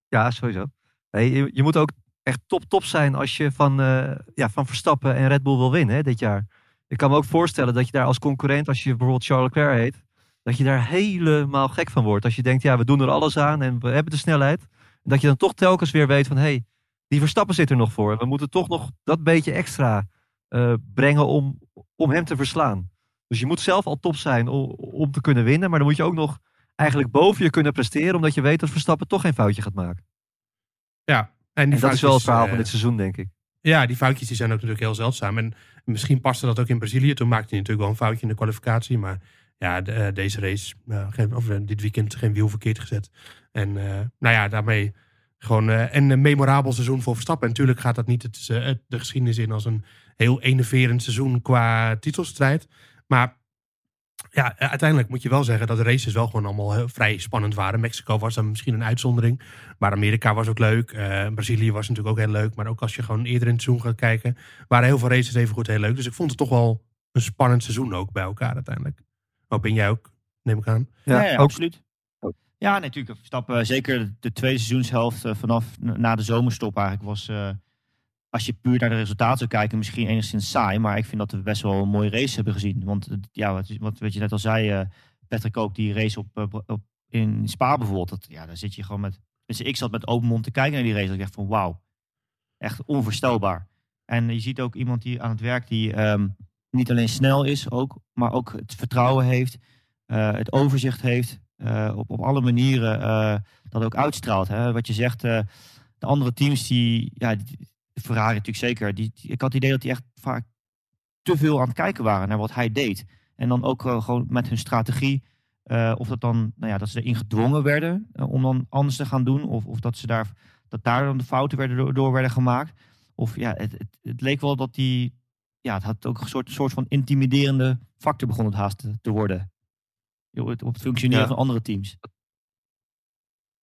Ja, sowieso. Nee, je, je, moet ook echt top top zijn als je van, uh, ja, van Verstappen en Red Bull wil winnen hè, dit jaar. Ik kan me ook voorstellen dat je daar als concurrent, als je bijvoorbeeld Charles Leclerc heet, dat je daar helemaal gek van wordt. Als je denkt, ja, we doen er alles aan en we hebben de snelheid. Dat je dan toch telkens weer weet van, hé, hey, die Verstappen zit er nog voor. We moeten toch nog dat beetje extra uh, brengen om, om hem te verslaan. Dus je moet zelf al top zijn om, om te kunnen winnen. Maar dan moet je ook nog eigenlijk boven je kunnen presteren. Omdat je weet dat Verstappen toch geen foutje gaat maken. Ja, en, die en dat is wel het verhaal van dit seizoen, denk ik. Ja, die foutjes die zijn ook natuurlijk heel zeldzaam. En misschien paste dat ook in Brazilië. Toen maakte hij natuurlijk wel een foutje in de kwalificatie. Maar ja, de, uh, deze race, uh, geen, of dit weekend geen wiel verkeerd gezet. En nou ja, daarmee gewoon een memorabel seizoen voor Verstappen. En natuurlijk gaat dat niet het, de geschiedenis in als een heel enerverend seizoen qua titelstrijd. Maar ja, uiteindelijk moet je wel zeggen dat de races wel gewoon allemaal heel, vrij spannend waren. Mexico was dan misschien een uitzondering. Maar Amerika was ook leuk. Uh, Brazilië was natuurlijk ook heel leuk. Maar ook als je gewoon eerder in het seizoen gaat kijken, waren heel veel races even goed heel leuk. Dus ik vond het toch wel een spannend seizoen ook bij elkaar uiteindelijk. Ook ben jij ook, neem ik aan. Ja, ja, absoluut. Ja, natuurlijk. Stappen, zeker de tweede seizoenshelft eh, vanaf na de zomerstop eigenlijk was... Uh, als je puur naar de resultaten kijken, misschien enigszins saai. Maar ik vind dat we best wel een mooie race hebben gezien. Want ja, wat, wat, je net al zei, uh, Patrick ook, die race op, uh, op in Spa bijvoorbeeld, dat, ja, daar zit je gewoon met... Dus ik zat met open mond te kijken naar die race. Ik dacht van wauw, echt onvoorstelbaar. En je ziet ook iemand die aan het werk die ehm, niet alleen snel is, ook, maar ook het vertrouwen heeft, eh, het overzicht heeft, eh, op, op alle manieren eh, dat ook uitstraalt. Hè? Wat je zegt, eh, de andere teams die, ja, die, Ferrari natuurlijk zeker, die, ik had het idee dat die echt vaak te veel aan het kijken waren naar wat hij deed. En dan ook eh, gewoon met hun strategie, eh, of dat dan, nou ja, dat ze erin gedwongen werden eh, om dan anders te gaan doen, of, of dat ze daar, dat daar dan de fouten werden door, door werden gemaakt. Of ja, het, het, het leek wel dat die, ja, het had ook een soort, soort van intimiderende factor begon het haast te, te worden. Op het, op het functioneren Ja. van andere teams.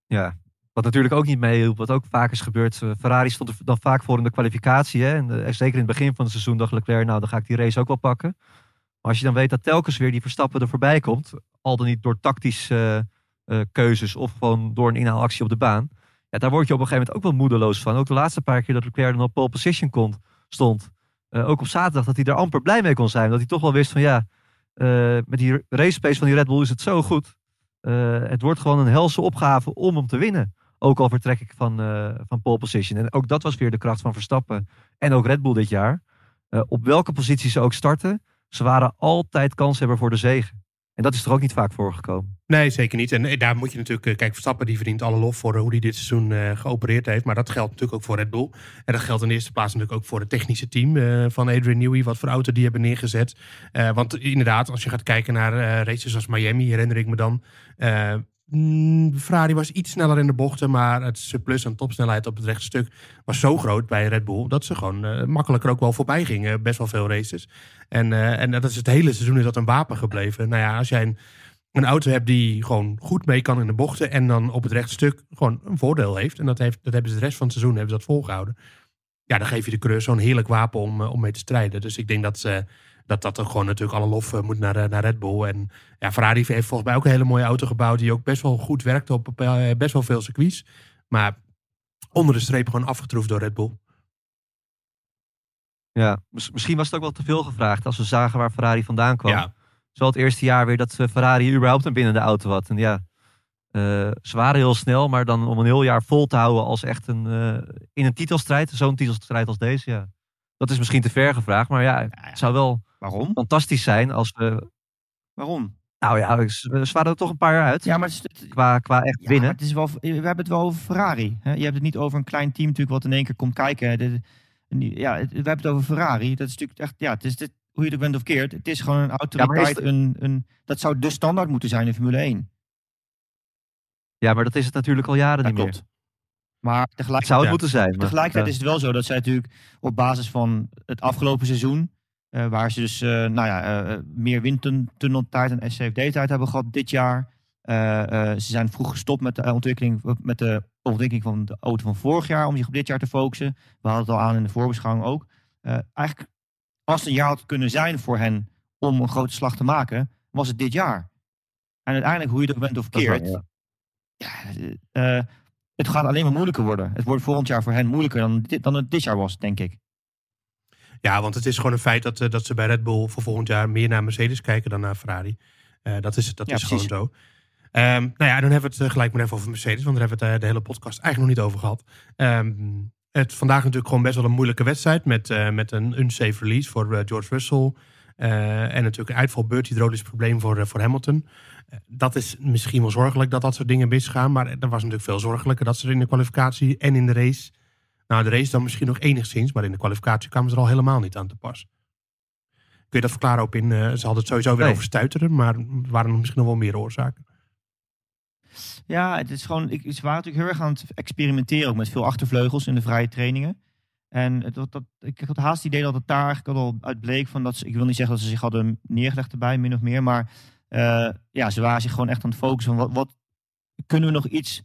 Ja, wat natuurlijk ook niet meehielp, wat ook vaak is gebeurd. eh, Ferrari stond er dan vaak voor in de kwalificatie. Hè? En, eh, zeker in het begin van het seizoen dacht Leclerc, nou dan ga ik die race ook wel pakken. Maar als je dan weet dat telkens weer die Verstappen er voorbij komt, al dan niet door tactische eh, keuzes of gewoon door een inhaalactie op de baan. Ja, daar word je op een gegeven moment ook wel moedeloos van. Ook de laatste paar keer dat Leclerc dan op pole position stond. ook op zaterdag dat hij er amper blij mee kon zijn. Dat hij toch wel wist van ja, met die race pace van die Red Bull is het zo goed. Het wordt gewoon een helse opgave om hem te winnen. Ook al vertrek ik van, eh, van pole position. En ook dat was weer de kracht van Verstappen. En ook Red Bull dit jaar. Eh, op welke positie ze ook starten. Ze waren altijd kanshebber voor de zege. En dat is er ook niet vaak voorgekomen. Nee, zeker niet. En eh, daar moet je natuurlijk... Kijk, Verstappen die verdient alle lof voor hoe hij dit seizoen geopereerd heeft. Maar dat geldt natuurlijk ook voor Red Bull. En dat geldt in eerste plaats natuurlijk ook voor het technische team van Adrian Newey. Wat voor auto die hebben neergezet. Want inderdaad, als je gaat kijken naar races als Miami, herinner ik me dan... eh, mm, Ferrari was iets sneller in de bochten, maar het surplus aan topsnelheid op het rechte stuk was zo groot bij Red Bull dat ze gewoon eh, makkelijker ook wel voorbij gingen. Best wel veel races. En, eh, en dat is het hele seizoen is dat een wapen gebleven. Nou ja, als jij een, een auto hebt die gewoon goed mee kan in de bochten en dan op het rechte stuk gewoon een voordeel heeft. En dat, heeft, dat hebben ze de rest van het seizoen hebben ze dat volgehouden. Ja, dan geef je de coureur zo'n heerlijk wapen om, eh, om mee te strijden. Dus ik denk dat ze, dat, dat er gewoon natuurlijk alle lof eh, moet naar, eh, naar Red Bull. En ja, Ferrari heeft volgens mij ook een hele mooie auto gebouwd die ook best wel goed werkte op eh, best wel veel circuits. Maar onder de streep gewoon afgetroefd door Red Bull. Ja, mis- misschien was het ook wel te veel gevraagd als we zagen waar Ferrari vandaan kwam. Ja, Zo het eerste jaar weer dat Ferrari überhaupt een binnen de auto had. En ja, eh, ze waren heel snel, maar dan om een heel jaar vol te houden als echt een, in een titelstrijd, zo'n titelstrijd als deze, ja. Dat is misschien te ver gevraagd, maar ja, het zou wel Waarom? fantastisch zijn als we... Waarom? Nou ja, ze waren er toch een paar jaar uit. Ja, maar het is, Qua, qua echt ja, winnen. het is wel, we hebben het wel over Ferrari. Hè? Je hebt het niet over een klein team natuurlijk wat in één keer komt kijken. Dit- ja, we hebben het over Ferrari. Dat is natuurlijk echt, ja, het is dit, hoe je het bent of keert. Het is gewoon een autoriteit. het- een, een, dat zou de standaard moeten zijn in Formule 1. Ja, maar dat is het natuurlijk al jaren Dat niet meer. klopt. Maar Het tegelijk, zou het Ja. moeten zijn. Maar, tegelijkertijd is het wel zo dat zij natuurlijk op basis van het afgelopen seizoen, eh, waar ze dus eh, nou ja, eh, meer windtunneltijd en SCFD-tijd hebben gehad dit jaar. Ze zijn vroeg gestopt met de ontwikkeling, met de ontwikkeling van de auto van vorig jaar om zich op dit jaar te focussen. We hadden het al aan in de voorbeschouwing ook. Eigenlijk, als het een jaar had kunnen zijn voor hen om een grote slag te maken, was het dit jaar. En uiteindelijk, hoe je er bent of keert, ja. ja, het gaat alleen maar moeilijker worden. Het wordt volgend jaar voor hen moeilijker dan, dit, dan het dit jaar was, denk ik. Ja, want het is gewoon een feit dat, eh, dat ze bij Red Bull voor volgend jaar meer naar Mercedes kijken dan naar Ferrari. Eh, dat is, dat Ja, is precies. gewoon zo. Ehm, nou ja, dan hebben we het eh, gelijk maar even over Mercedes, want daar hebben we het de hele podcast eigenlijk nog niet over gehad. Ehm, het vandaag natuurlijk gewoon best wel een moeilijke wedstrijd met, met een unsafe release voor George Russell. En natuurlijk een uitvalbeurt, hydraulisch probleem voor, voor Hamilton. Dat is misschien wel zorgelijk dat dat soort dingen misgaan, maar er was natuurlijk veel zorgelijker dat ze er in de kwalificatie en in de race nou, de race dan misschien nog enigszins, maar in de kwalificatie kwamen ze er al helemaal niet aan te pas. Kun je dat verklaren op in, eh, ze hadden het sowieso weer Nee. over stuiteren, maar waren er misschien nog wel meer oorzaken. Ja, het is gewoon, ik, ze waren natuurlijk heel erg aan het experimenteren ook met veel achtervleugels in de vrije trainingen. En het, dat, dat, ik had haast het idee dat het daar eigenlijk al uit bleek van dat ze, ik wil niet zeggen dat ze zich hadden neergelegd erbij, min of meer, maar eh, ja, ze waren zich gewoon echt aan het focussen van wat, wat kunnen we nog iets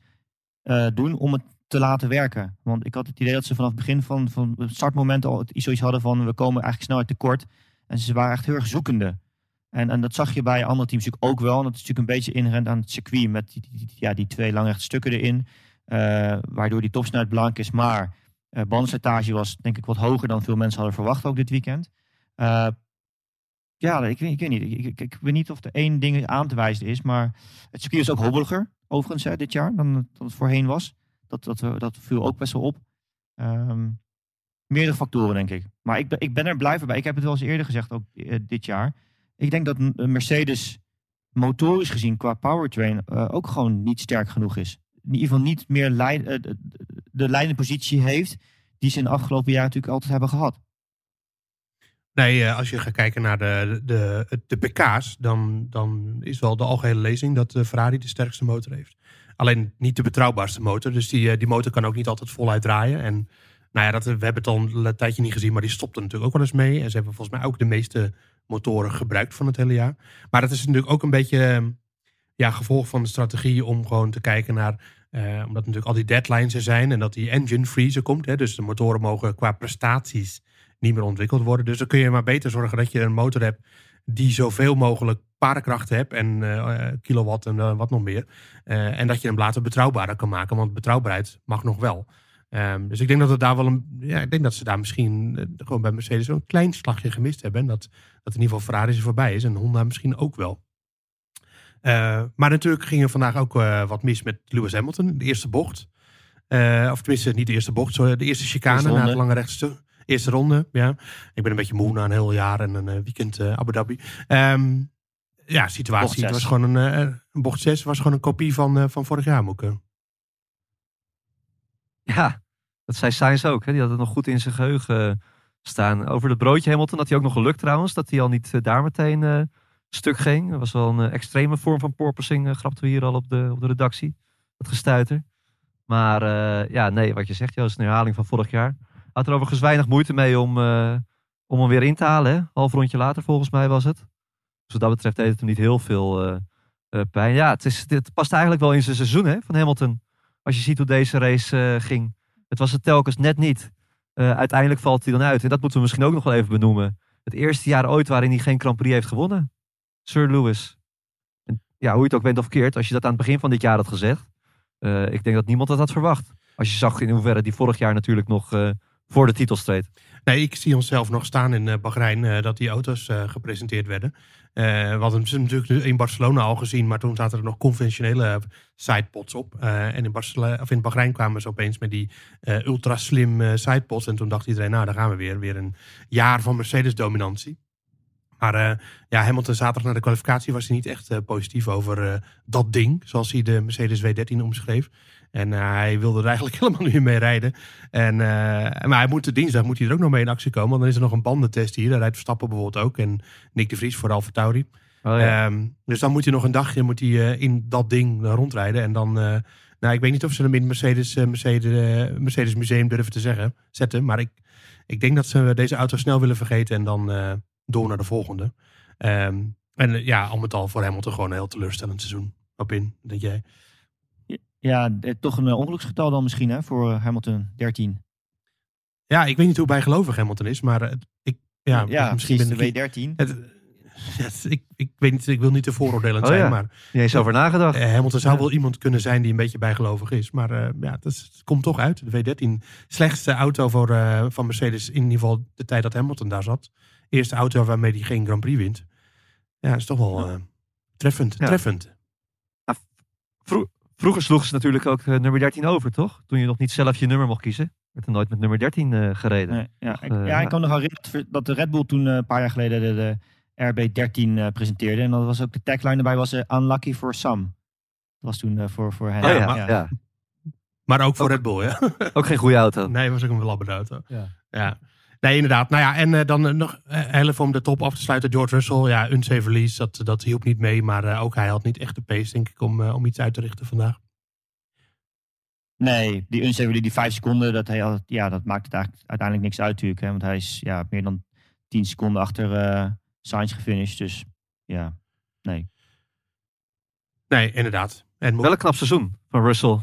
eh, doen om het te laten werken. Want ik had het idee dat ze vanaf het begin van, van het startmoment al zoiets hadden van we komen eigenlijk snelheid tekort. En ze waren echt heel erg zoekende. En, en dat zag je bij andere teams ook wel. En dat is natuurlijk een beetje inherent aan het circuit met die, ja, die twee langrechte stukken erin. eh, waardoor die topsnelheid belangrijk is. Maar eh bandslijtage was denk ik wat hoger dan veel mensen hadden verwacht ook dit weekend. Eh, ja, ik, weet- ik weet niet. Ik, ik, weet niet of er één ding aan te wijzen is. Maar het circuit is ook hobbeliger, overigens, hè, dit jaar, dan, dan het voorheen was. Dat, dat, eh, dat viel ook best wel op. Ehm, meerdere factoren, denk ik. Maar ik ik ben er blij bij. Ik heb het wel eens eerder gezegd, ook eh, dit jaar. Ik denk dat Mercedes motorisch gezien qua powertrain eh, ook gewoon niet sterk genoeg is. In ieder geval niet meer de, de leidende positie heeft die ze in de afgelopen jaren natuurlijk altijd hebben gehad. Nee, als je gaat kijken naar de, de, de PK's, dan, dan is wel de algehele lezing dat Ferrari de sterkste motor heeft. Alleen niet de betrouwbaarste motor. Dus die, eh, die motor kan ook niet altijd voluit draaien. En nou ja, dat, we hebben het al een tijdje niet gezien, maar die stopt er natuurlijk ook wel eens mee. En ze hebben volgens mij ook de meeste motoren gebruikt van het hele jaar. Maar dat is natuurlijk ook een beetje eh, ja, gevolg van de strategie om gewoon te kijken naar. eh, omdat natuurlijk al die deadlines er zijn en dat die engine freeze komt. Hè, dus de motoren mogen qua prestaties niet meer ontwikkeld worden. Dus dan kun je maar beter zorgen dat je een motor hebt die zoveel mogelijk paardenkracht hebt en eh, kilowatt en eh, wat nog meer. En dat je hem later betrouwbaarder kan maken, want betrouwbaarheid mag nog wel. Ehm, dus ik denk dat het daar wel een. Ja, ik denk dat ze daar misschien gewoon bij Mercedes een klein slagje gemist hebben. En dat, dat in ieder geval Ferrari er voorbij is en Honda misschien ook wel. Maar natuurlijk ging er vandaag ook wat mis met Lewis Hamilton, de eerste bocht. Of tenminste, niet de eerste bocht, sorry, de eerste chicane na het lange rechtstuk. Eerste ronde, ja. Ik ben een beetje moe na een heel jaar en een weekend Abu Dhabi. Ehm, ja, situatie. Het was gewoon een, een bocht 6 was gewoon een kopie van, eh, van vorig jaar, eh. Ja, dat zei Sainz ook. Hè? Die had het nog goed in zijn geheugen eh, staan. Over het broodje Hamilton had hij ook nog geluk trouwens. Dat hij al niet daar meteen stuk ging. Dat was wel een extreme vorm van porpoising. grapten we hier al op de, op de redactie. Dat gestuiter. Maar ja, nee, wat je zegt, Joost, een herhaling van vorig jaar. Had er overigens weinig moeite mee om, om hem weer in te halen. Hè? Half rondje later volgens mij was het. Wat dat betreft deed het hem niet heel veel eh, eh, pijn. Ja, het, is, het past eigenlijk wel in zijn seizoen hè, van Hamilton. Als je ziet hoe deze race eh, ging. Het was het telkens net niet. Uiteindelijk valt hij dan uit. En dat moeten we misschien ook nog wel even benoemen. Het eerste jaar ooit waarin hij geen Grand Prix heeft gewonnen. Sir Lewis. Ja, hoe je het ook bent of keert. Als je dat aan het begin van dit jaar had gezegd. ik denk dat niemand dat had verwacht. Als je zag in hoeverre die vorig jaar natuurlijk nog voor de titel streed. Nee, ik zie onszelf nog staan in eh, Bahrein eh, dat die auto's eh, gepresenteerd werden. We hadden ze natuurlijk in Barcelona al gezien, maar toen zaten er nog conventionele sidepods op. En in, Barcelona, of in Bahrein kwamen ze opeens met die ultra slim sidepods. En toen dacht iedereen, nou, daar gaan we weer. Weer een jaar van Mercedes-dominantie. Maar eh, ja, Hamilton zaterdag na de kwalificatie was hij niet echt positief over dat ding, zoals hij de Mercedes W13 omschreef. En eh, hij wilde er eigenlijk helemaal niet meer mee rijden. En, eh, maar hij moet dinsdag moet hij er ook nog mee in actie komen. Want dan is er nog een bandentest hier. Daar rijdt Verstappen bijvoorbeeld ook. En Nick de Vries voor Alfa Tauri. Oh, ja. Ehm, dus dan moet hij nog een dagje moet hij, eh, in dat ding rondrijden. En dan, nou ik weet niet of ze hem in het Mercedes, eh, Mercedes, eh, Mercedes Museum durven te zeggen, zetten. Maar ik, ik denk dat ze deze auto snel willen vergeten en dan door naar de volgende. Ehm, en ja, al met al voor Hamilton gewoon een heel teleurstellend seizoen. Op in, denk jij? Ja, eh, toch een eh, ongeluksgetal dan misschien hè, voor eh, Hamilton 13. Ja, ik weet niet hoe bijgelovig Hamilton is, maar het- ik, ja, ja misschien ben ik... de W13. Het, het- ik, ik weet niet, ik wil niet te vooroordelend Oh, zijn, ja. maar Niet eens over nagedacht. Hamilton zou Ja. wel iemand kunnen zijn die een beetje bijgelovig is. Maar eh, ja, het, is- het komt toch uit. De W13, slechtste auto voor, eh, van Mercedes in ieder geval de tijd dat Hamilton daar zat. Eerste auto waarmee hij geen Grand Prix wint. Ja, dat is toch wel eh, treffend. Ja. treffend. Vro- vroeger sloegen ze natuurlijk ook eh, nummer 13 over, toch? Toen je nog niet zelf je nummer mocht kiezen. Werd er nooit met nummer 13 eh, gereden. Nee, ja, ik, eh, ja, ja. ik kan nog herinneren dat de Red Bull toen eh, een paar jaar geleden de, de RB13 eh, presenteerde. En dat was ook de tagline erbij was Unlucky for some. Dat was toen eh, voor, voor hen. Oh, Ja, ja, maar- ja. Maar ook voor Ook- Red Bull, ja. Ook geen goede auto. Nee, was ook een labberde auto. Ja. Nee, inderdaad. Nou ja, en eh, dan eh, nog eh, heel even om de top af te sluiten. George Russell, ja, unsafe release, dat, dat hielp niet mee. Maar ook hij had niet echt de pace, denk ik, om, om iets uit te richten vandaag. Nee, die unsafe die vijf seconden, dat, hij, had- ja, dat maakt het eigenlijk uiteindelijk niks uit natuurlijk. Hè, want hij is ja, meer dan 10 seconden achter eh Sainz gefinished. Dus ja, nee. Nee, inderdaad. En Wel een knap seizoen van Russell.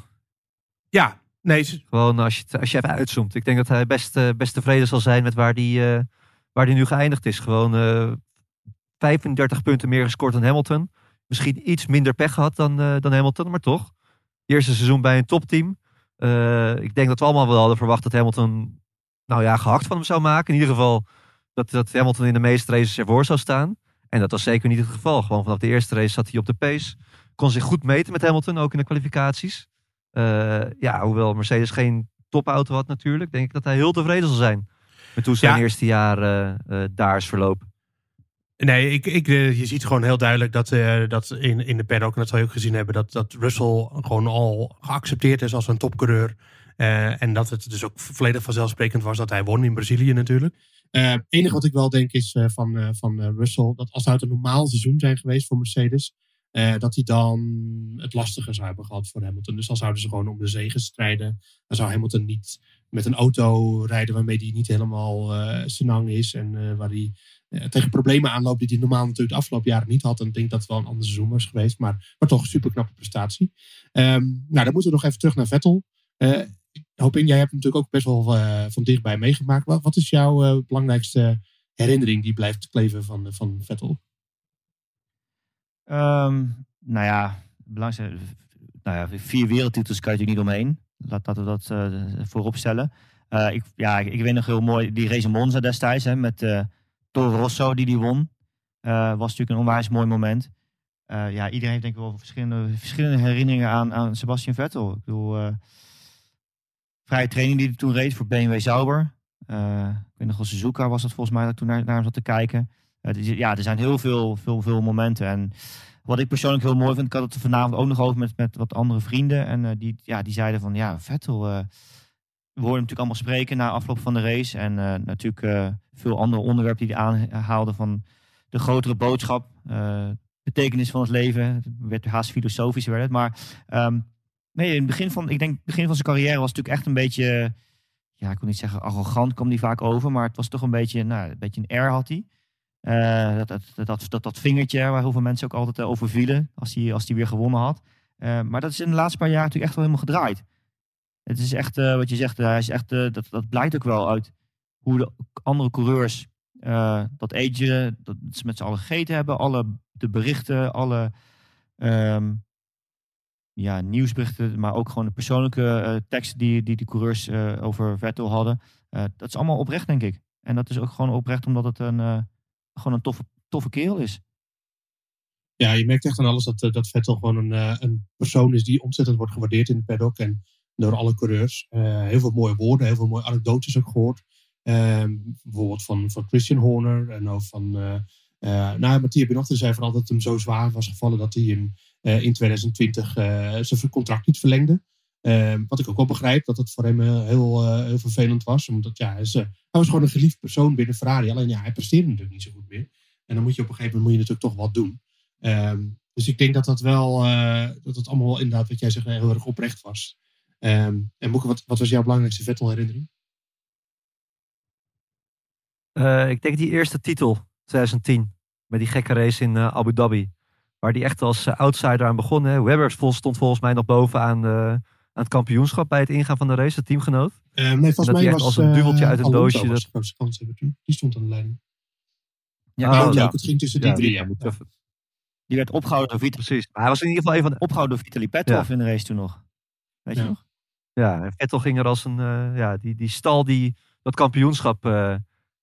ja, nee, Gewoon als je, als je even uitzoomt. Ik denk dat hij best, eh, best tevreden zal zijn met waar hij eh, waar die nu geëindigd is. Gewoon eh 35 punten meer gescoord dan Hamilton. Misschien iets minder pech gehad dan, dan Hamilton, maar toch. Eerste seizoen bij een topteam. Ik denk dat we allemaal wel hadden verwacht dat Hamilton nou ja, gehakt van hem zou maken. In ieder geval dat, dat Hamilton in de meeste races ervoor zou staan. En dat was zeker niet het geval. Gewoon vanaf de eerste race zat hij op de pace. Kon zich goed meten met Hamilton, ook in de kwalificaties. Uh, ja, hoewel Mercedes geen topauto had natuurlijk, denk ik dat hij heel tevreden zal zijn. Met hoe zijn eerste jaar uh, daar is verlopen. Nee, ik, ik, je ziet gewoon heel duidelijk dat, uh, dat in, in de paddock, en dat zal je ook gezien hebben, dat, dat Russell gewoon al geaccepteerd is als een topcoureur. Uh, en dat het dus ook volledig vanzelfsprekend was dat hij won in Brazilië natuurlijk. Het uh, enige wat ik wel denk is van, van Russell, dat als het een normaal seizoen zijn geweest voor Mercedes, uh, dat hij dan het lastiger zou hebben gehad voor Hamilton. Dus dan zouden ze gewoon om de zegen strijden. Dan zou Hamilton niet met een auto rijden waarmee hij niet helemaal uh, senang is. En uh, waar hij tegen problemen aanloopt die hij normaal natuurlijk de afgelopen jaren niet had. En ik denk dat het wel een ander seizoen was geweest. Maar, maar toch een super knappe prestatie. Um, nou, dan moeten we nog even terug naar Vettel. hoop in, jij hebt natuurlijk ook best wel van dichtbij meegemaakt. Wat, wat is jouw belangrijkste herinnering die blijft kleven van, van Vettel? Um, nou ja, belangrijkste, nou ja, vier wereldtitels kan je natuurlijk niet omheen. Laten we dat uh, voorop stellen. Uh, ik, ja, ik, ik, weet nog heel mooi die race Monza destijds hè, met uh, Toro Rosso die die won. was natuurlijk een onwijs mooi moment. ja, iedereen heeft denk ik wel verschillende, verschillende herinneringen aan, aan Sebastian Vettel. Ik bedoel, vrije training die hij toen reed voor BMW Sauber. ik weet nog wel, Suzuka was dat volgens mij dat toen naar, naar hem zat te kijken. Ja, er zijn heel veel, veel, veel momenten. En wat ik persoonlijk heel mooi vind, ik had het vanavond ook nog over met, met wat andere vrienden. En uh, die, ja, die zeiden van, ja, Vettel, uh, we hoorden natuurlijk allemaal spreken na afloop van de race. En natuurlijk veel andere onderwerpen die hij aanhaalde van de grotere boodschap. betekenis van het leven. Het werd haast filosofisch werd het. Maar um, nee, in het begin van, ik denk, begin van zijn carrière was het natuurlijk echt een beetje, ja, ik wil niet zeggen arrogant kwam hij vaak over. Maar het was toch een beetje, nou, een beetje een air had hij. Uh, dat, dat, dat, dat, vingertje waar heel veel mensen ook altijd over vielen als hij als die weer gewonnen had. Uh, maar dat is in de laatste paar jaar natuurlijk echt wel helemaal gedraaid. Het is echt, wat je zegt, hij is echt, dat, dat blijkt ook wel uit hoe de andere coureurs dat eten, dat ze met z'n allen gegeten hebben. Alle de berichten, alle um, ja, nieuwsberichten, maar ook gewoon de persoonlijke teksten die, die de coureurs over Vettel hadden. dat is allemaal oprecht, denk ik. En dat is ook gewoon oprecht omdat het een gewoon een toffe, toffe kerel is. Ja, je merkt echt aan alles dat, eh, dat Vettel gewoon een, eh, een persoon is die ontzettend wordt gewaardeerd in de paddock en door alle coureurs. Uh, heel veel mooie woorden, heel veel mooie anekdotes ook gehoord. Uh, bijvoorbeeld van, van Christian Horner en ook van. Uh, nou, Mathieu Benochter zei vooral dat het hem zo zwaar was gevallen dat hij in, in 2020 zijn contract niet verlengde. Ehm, wat ik ook wel begrijp, dat het voor hem heel, heel vervelend was. Omdat ja, hij, is, hij, was gewoon een geliefd persoon binnen Ferrari. Alleen ja, hij presteerde natuurlijk niet zo goed meer. En dan moet je op een gegeven moment moet je natuurlijk toch wat doen. Um, dus ik denk dat dat wel, dat het allemaal inderdaad, wat jij zegt, heel erg oprecht was. Um, en Moeke, wat, wat was jouw belangrijkste Vettel-herinnering? Ik denk die eerste titel, 2010. Met die gekke race in Abu Dhabi. Waar die echt als outsider aan begon. Hè. Webber stond volgens mij nog bovenaan aan het kampioenschap bij het ingaan van de race, de teamgenoot. Uh, nee, volgens mij was als een duveltje uit een doosje. Dat... grootste kans hebben toen. Die stond aan de leiding. Ja, oh, ja. het ging tussen die ja, drie. Ja. Die werd opgehouden door Vitaly. Precies. Maar hij was in ieder geval even van... opgehouden door Vitaly Petrov in de race toen nog. Weet je nog? Ja, Vettel ging er als een, uh, ja, die, die stal die, dat kampioenschap uh,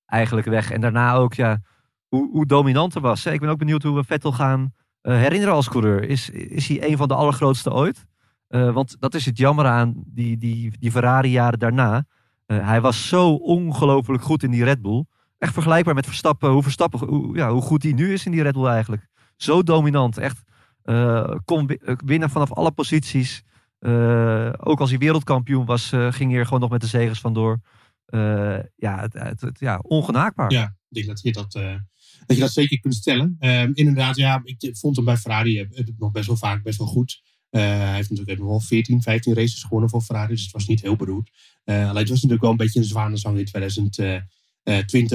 eigenlijk weg. En daarna ook, ja, hoe, hoe dominant er was. Ik ben ook benieuwd hoe we Vettel gaan uh, herinneren als coureur. Is, is hij een van de allergrootste ooit? Uh, want dat is het jammer aan die, die, die Ferrari-jaren daarna. Uh, hij was zo ongelooflijk goed in die Red Bull. Echt vergelijkbaar met Verstappen, hoe, Verstappen, hoe, ja, hoe goed hij nu is in die Red Bull eigenlijk. Zo dominant. Echt uh, kon winnen vanaf alle posities. ook als hij wereldkampioen was, ging hij er gewoon nog met de zegers vandoor. ja, het, het, ja, ongenaakbaar. Ja, ik denk dat je dat, dat, je dat zeker kunt stellen. Ehm, inderdaad, ja, ik vond hem bij Ferrari nog best wel vaak best wel goed. Uh, hij heeft natuurlijk wel 14, 15 races gewonnen voor Ferrari, dus het was niet heel beroerd. Uh, alleen het was natuurlijk wel een beetje een zwanenzang in 2020. Uh, toen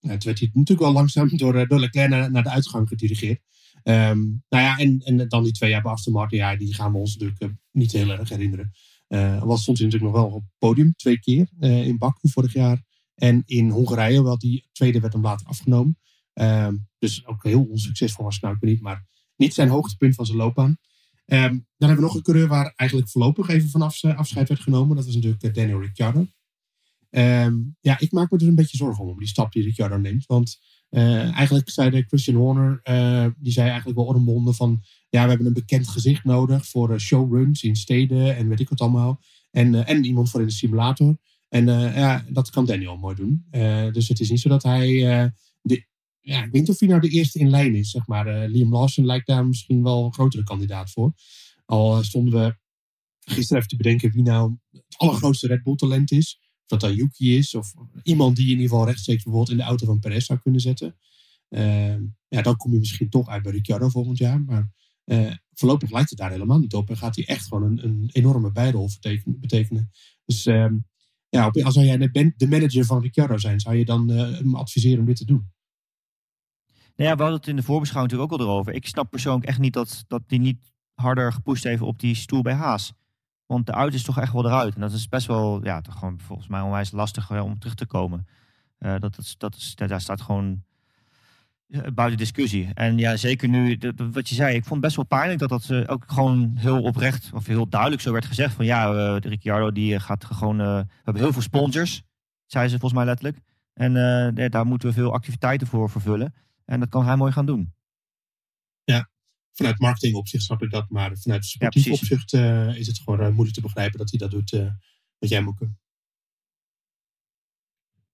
werd hij natuurlijk wel langzaam door, door Leclerc naar, naar de uitgang gedirigeerd. Um, nou ja, en, en dan die twee jaar bij Aston ja, die gaan we ons natuurlijk niet heel erg herinneren. Uh, was stond natuurlijk nog wel op het podium twee keer in Baku vorig jaar. En in Hongarije, wel die tweede werd hem later afgenomen. Um, dus ook heel onsuccesvol was nou niet, maar niet zijn hoogtepunt van zijn loopbaan. Um, dan hebben we nog een coureur waar eigenlijk voorlopig even vanaf afscheid werd genomen. Dat was natuurlijk uh, Daniel Ricciardo. Um, ja, ik maak me er een beetje zorgen om, die stap die Ricciardo neemt. Want Eh, eigenlijk zei de Christian Horner, eh, die zei eigenlijk wel ormbonden van, ja, we hebben een bekend gezicht nodig voor eh, showruns in steden en weet ik wat allemaal. En, eh, en iemand voor in de simulator. En eh, ja, dat kan Daniel mooi doen. Eh, dus het is niet zo dat hij, eh, ja, ik weet niet of hij nou de eerste in lijn is, zeg maar. Eh, Liam Lawson lijkt daar misschien wel een grotere kandidaat voor. Al eh, stonden we gisteren even te bedenken wie nou het allergrootste Red Bull talent is. Of dat dat Yuki is, of iemand die in ieder geval rechtstreeks bijvoorbeeld in de auto van Perez zou kunnen zetten. Eh, ja, dan kom je misschien toch uit bij Ricciardo volgend jaar. Maar eh, voorlopig lijkt het daar helemaal niet op. En gaat hij echt gewoon een, een enorme bijrol betekenen. Dus ehm, ja, als jij de manager van Ricciardo zijn, zou je dan hem adviseren om dit te doen? Nou ja, we hadden het in de voorbeschouwing natuurlijk ook al erover. Ik snap persoonlijk echt niet dat, dat die niet harder gepusht heeft op die stoel bij Haas. Want de uit is toch echt wel eruit. En dat is best wel, ja, toch gewoon volgens mij onwijs lastig eh, om terug te komen. Eh, dat, is, dat is, daar staat gewoon eh, buiten discussie. En ja, zeker nu, dat- dat- wat je zei, ik vond het best wel pijnlijk dat dat ook gewoon heel oprecht, of heel duidelijk zo werd gezegd. Van ja, de Ricciardo die gaat gewoon, we hebben heel veel sponsors, zei ze volgens mij letterlijk. En daar moeten we veel activiteiten voor vervullen. En dat kan hij mooi gaan doen. Vanuit marketing opzicht snap ik dat, maar vanuit sportief opzicht eh, is het gewoon eh, moeilijk te begrijpen dat hij dat doet eh met jij Moeke.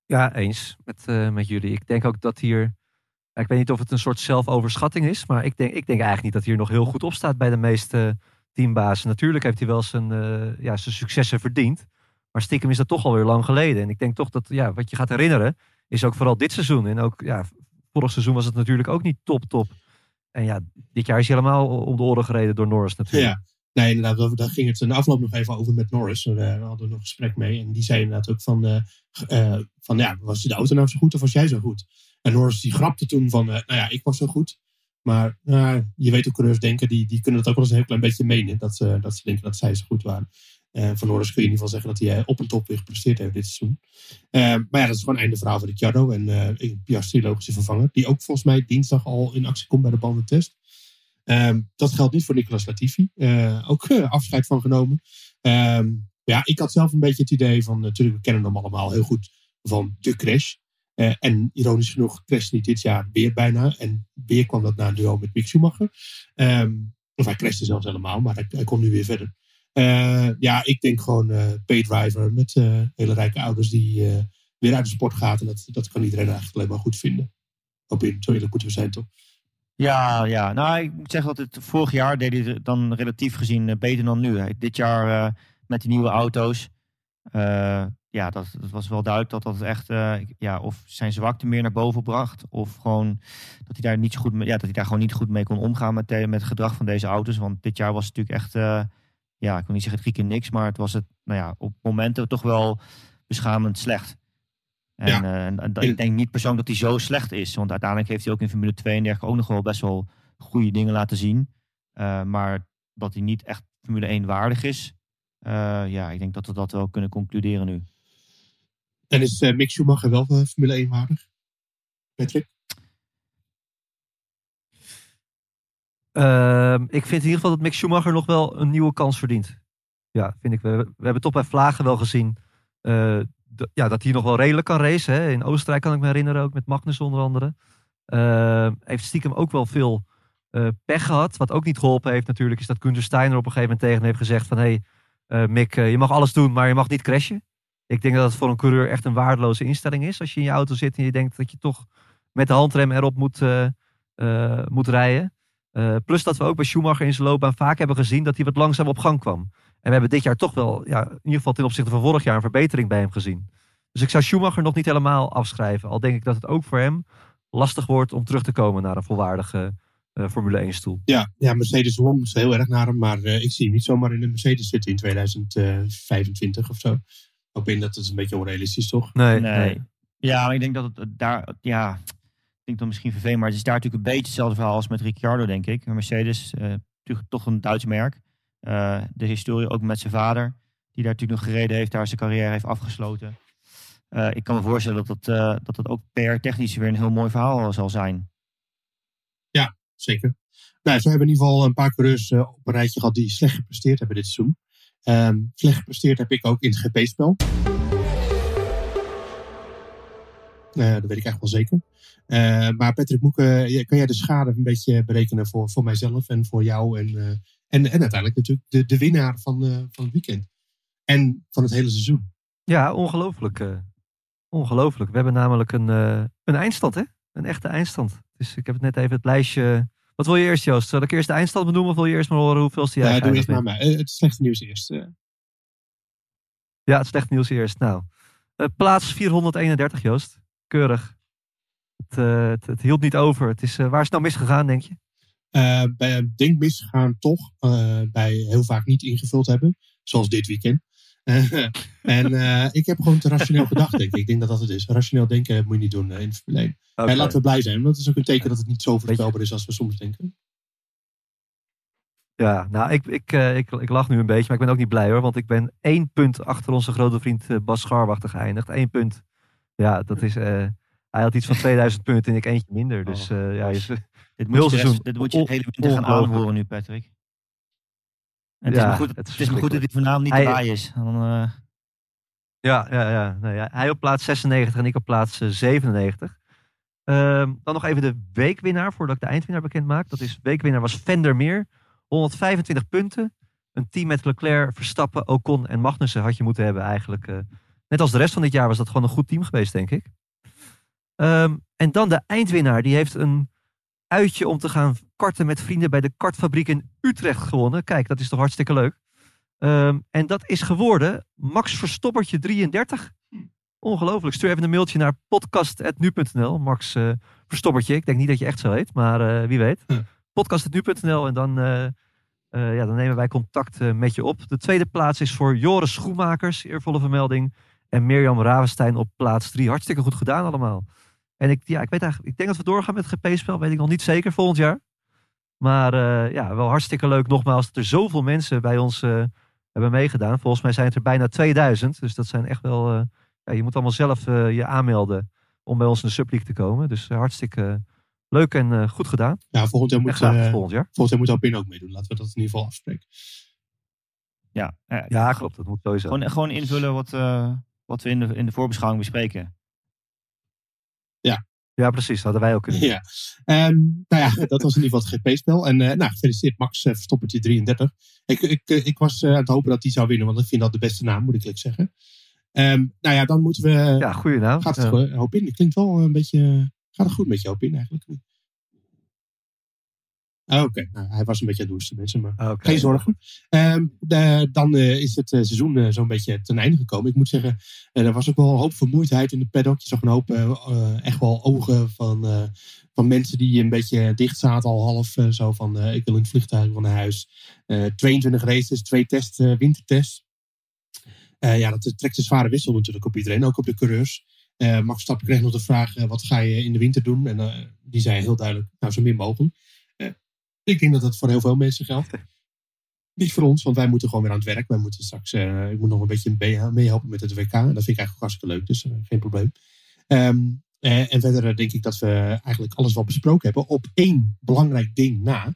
Ja, eens met, eh, met jullie. Ik denk ook dat hier. ja, Ik weet niet of het een soort zelfoverschatting is. Maar ik denk, ik denk eigenlijk niet dat hij hier nog heel goed op staat bij de meeste teambazen. Natuurlijk heeft hij wel zijn, eh, ja, zijn successen verdiend. Maar stiekem is dat toch alweer lang geleden. En ik denk toch dat ja, wat je gaat herinneren. Is ook vooral dit seizoen. En ook ja, vorig seizoen was het natuurlijk ook niet top top. En ja, dit jaar is hij helemaal om de oren gereden door Norris natuurlijk. Ja, nee, inderdaad, daar- ging het in de afloop nog even over met Norris. We hadden nog gesprek mee en die zei inderdaad ook van, eh, eh, van ja, was de auto nou zo goed of was jij zo goed? En Norris die grapte toen van, eh, nou ja, ik was zo goed. Maar nou, je weet hoe coureurs denken, die, die kunnen dat ook wel eens een heel klein beetje menen. Dat, dat ze denken dat zij zo goed waren. Eh, van Norris kun je in ieder geval zeggen dat hij eh, op een top weer gepresteerd heeft dit seizoen. Eh, maar ja, dat is gewoon einde verhaal van Ricciardo. En Piastri logische vervanger. Die ook volgens mij dinsdag al in actie komt bij de bandentest. Ehm, dat geldt niet voor Nicolas Latifi. Ook afscheid van genomen. Ehm, ja, ik had zelf een beetje het idee van... Natuurlijk, we kennen hem allemaal heel goed van de crash. En ironisch genoeg crashte hij dit jaar weer bijna. En weer kwam dat na een duo met Mick Schumacher. Ehm, of hij crashte zelfs helemaal, maar hij, hij kon nu weer verder. Eh, ja, ik denk gewoon eh paydriver met eh, hele rijke ouders die weer uit de sport gaat. En dat, dat kan iedereen eigenlijk alleen maar goed vinden. Op in, zo eerlijk moeten we zijn toch? Ja, ja, nou ik moet zeggen dat het vorig jaar deed hij dan relatief gezien beter dan nu. Dit jaar met die nieuwe auto's, ja, dat, dat was wel duidelijk dat dat echt, ja, of zijn zwakte meer naar boven bracht, of gewoon dat hij daar niet zo goed, ja, dat hij daar gewoon niet goed mee kon omgaan met, met het gedrag van deze auto's. Want dit jaar was het natuurlijk echt, ja, ik wil niet zeggen drie keer niks, maar het was het, nou ja, op momenten toch wel beschamend slecht. En, Ja. eh, en, en ik denk niet persoonlijk dat hij zo slecht is. Want uiteindelijk heeft hij ook in Formule 2 en dergelijke ook nog wel best wel goede dingen laten zien. Eh, maar dat hij niet echt Formule 1 waardig is. eh, ja, ik denk dat we dat wel kunnen concluderen nu. En is Mick Schumacher wel Formule 1 waardig? Patrick? Ehm, ik vind in ieder geval dat Mick Schumacher nog wel een nieuwe kans verdient. Ja, vind ik. We, hebben toch bij Vlagen wel gezien eh, ja, dat hij nog wel redelijk kan racen. Hè. In Oostenrijk kan ik me herinneren, ook met Magnus onder andere. Ehm, heeft stiekem ook wel veel eh, pech gehad. Wat ook niet geholpen heeft natuurlijk, is dat Gunther Steiner op een gegeven moment tegen hem heeft gezegd van... hé, hey, eh, Mick, je mag alles doen, maar je mag niet crashen. Ik denk dat het voor een coureur echt een waardeloze instelling is. Als je in je auto zit en je denkt dat je toch met de handrem erop moet, moet rijden. Uh, plus dat we ook bij Schumacher in zijn loopbaan vaak hebben gezien dat hij wat langzaam op gang kwam. En we hebben dit jaar toch wel, ja, in ieder geval ten opzichte van vorig jaar, een verbetering bij hem gezien. Dus ik zou Schumacher nog niet helemaal afschrijven. Al denk ik dat het ook voor hem lastig wordt om terug te komen naar een volwaardige uh, Formule 1 stoel. Ja, ja Mercedes won heel erg naar hem, maar uh, ik zie hem niet zomaar in de Mercedes zitten in 2025 of zo. Ik hoop in dat het een beetje onrealistisch toch? Nee, Nee. nee. Ja, maar ik denk dat het daar, ja, denk dan misschien vervelend, maar het is daar natuurlijk een beetje hetzelfde verhaal als met Ricciardo, denk ik. Mercedes, eh, natuurlijk toch een Duits merk. Eh, de historie ook met zijn vader, die daar natuurlijk nog gereden heeft, daar zijn carrière heeft afgesloten. Uh, ik kan me voorstellen dat dat, dat dat ook PR-technisch weer een heel mooi verhaal zal zijn. Ja, zeker. Nou, zo hebben in ieder geval een paar coureurs uh, op een rijtje gehad die slecht gepresteerd hebben dit seizoen. Um, slecht gepresteerd heb ik ook in het GP-spel. Eh, dat weet ik eigenlijk wel zeker. Eh, maar Patrick Moeken, kan jij de schade een beetje berekenen voor, voor mijzelf en voor jou? En, eh, en, en uiteindelijk natuurlijk de, de winnaar van, eh, van het weekend. En van het hele seizoen. Ja, ongelooflijk. ongelooflijk. We hebben namelijk een, een eindstand, hè? Een echte eindstand. Dus ik heb het net even het lijstje. Wat wil je eerst, Joost? Zal ik eerst de eindstand benoemen of wil je eerst maar horen hoeveel jij Ja, doe eerst maar mij. Het slechte nieuws eerst. Ja, het slecht nieuws eerst. Nou, plaats 431, Joost. Keurig. Het, eh, het, het hield niet over. Het is, eh, waar is het nou misgegaan, denk je? Eh, bij een ding misgaan toch bij heel vaak niet ingevuld hebben. Zoals dit weekend. En ik heb gewoon te rationeel gedacht, denk ik. Ik denk dat dat het is. Rationeel denken moet je niet doen in het. En laten we blij zijn, want dat is ook een teken dat het niet zo voorspelbaar is als we soms denken. Ja, nou, ik, ik, ik, ik lach nu een beetje, maar ik ben ook niet blij hoor. Want ik ben één punt achter onze grote vriend Bas Scharwachter geëindigd. Eén punt. Ja, dat is... hij had iets van 2000 punten en ik eentje minder. Dus eh, ja, je, Dit moet, je rest- dit moet je de hele winter gaan aanhoren nu, Patrick. En het, Ja, is maar goed, het het, is is maar goed dat hij vanavond niet Hij- erbij is. Dan, eh, Ja, ja, ja. Nee, ja. Hij op plaats 96 en ik op plaats eh, 97. Ehm, dan nog even de weekwinnaar, voordat ik de eindwinnaar bekend maak. Dat is, weekwinnaar was Vendermeer. 125 punten. Een team met Leclerc, Verstappen, Ocon en Magnussen had je moeten hebben eigenlijk. eh. net als de rest van dit jaar was dat gewoon een goed team geweest, denk ik. Ehm, en dan de eindwinnaar. Die heeft een uitje om te gaan karten met vrienden bij de kartfabriek in Utrecht gewonnen. Kijk, dat is toch hartstikke leuk. Ehm, en dat is geworden Max Verstoppertje 33. Ongelooflijk. Stuur even een mailtje naar podcast.nu.nl. Max eh, Verstoppertje. Ik denk niet dat je echt zo heet, maar eh, wie weet. Hm. Podcast.nu.nl en dan, eh, ja, dan nemen wij contact met je op. De tweede plaats is voor Joris Schoenmakers. Eervolle vermelding. En Mirjam Ravenstein op plaats 3. Hartstikke goed gedaan allemaal. En ik, ja, ik, weet eigenlijk, ik denk dat we doorgaan met het GP-spel. Weet ik nog niet zeker volgend jaar. Maar eh, ja, wel hartstikke leuk nogmaals dat er zoveel mensen bij ons eh, hebben meegedaan. Volgens mij zijn het er bijna 2000. Dus dat zijn echt wel... eh, ja, je moet allemaal zelf eh, je aanmelden om bij ons in de subleague te komen. Dus hartstikke leuk en eh, goed gedaan. Ja, volgend jaar moet, graag eh, volgend jaar. volgend jaar moet Alpine ook meedoen. Laten we dat in ieder geval afspreken. ja, Ja, klopt. Dat moet sowieso. Gewoon, gewoon invullen wat, eh, wat we in de, in de voorbeschouwing bespreken. Ja, precies. Dat hadden wij ook kunnen doen. Ja. Ehm, nou ja, dat was in ieder geval het GP-spel. En eh, nou, gefeliciteerd Max uh, Verstoppertje 33. Ik, ik, eh, ik was aan het hopen dat hij zou winnen, want ik vind dat de beste naam, moet ik eerlijk zeggen. Ehm, nou ja, dan moeten we... Ja, goede naam. gaat het Ja. hoop in? Dat klinkt wel een beetje... Gaat het goed met je hoop in eigenlijk? Ah, Oké, nou, hij was een beetje aan het mensen, maar... Geen zorgen. Ehm, de- dan eh, is het eh, seizoen eh, zo'n beetje ten einde gekomen. Ik moet zeggen, eh, er was ook wel een hoop vermoeidheid in de paddock. Je zag een hoop echt wel ogen van, eh, van mensen die een beetje dicht zaten al half. zo van, eh, ik wil in het vliegtuig van naar huis. Eh 22 races, twee tests, eh, wintertests. Eh, ja, dat trekt een zware wissel natuurlijk op iedereen, ook op de coureurs. Eh Max Verstappen kreeg nog de vraag, eh, wat ga je in de winter doen? En eh, die zei heel duidelijk, nou zo min mogelijk. Ik denk dat dat voor heel veel mensen geldt. Niet voor ons, want wij moeten gewoon weer aan het werk. Wij moeten straks, eh, ik moet nog een beetje mee- meehelpen met het WK. En dat vind ik eigenlijk hartstikke leuk, dus eh, geen probleem. Ehm, eh, en verder denk ik dat we eigenlijk alles wel besproken hebben. Op één belangrijk ding na.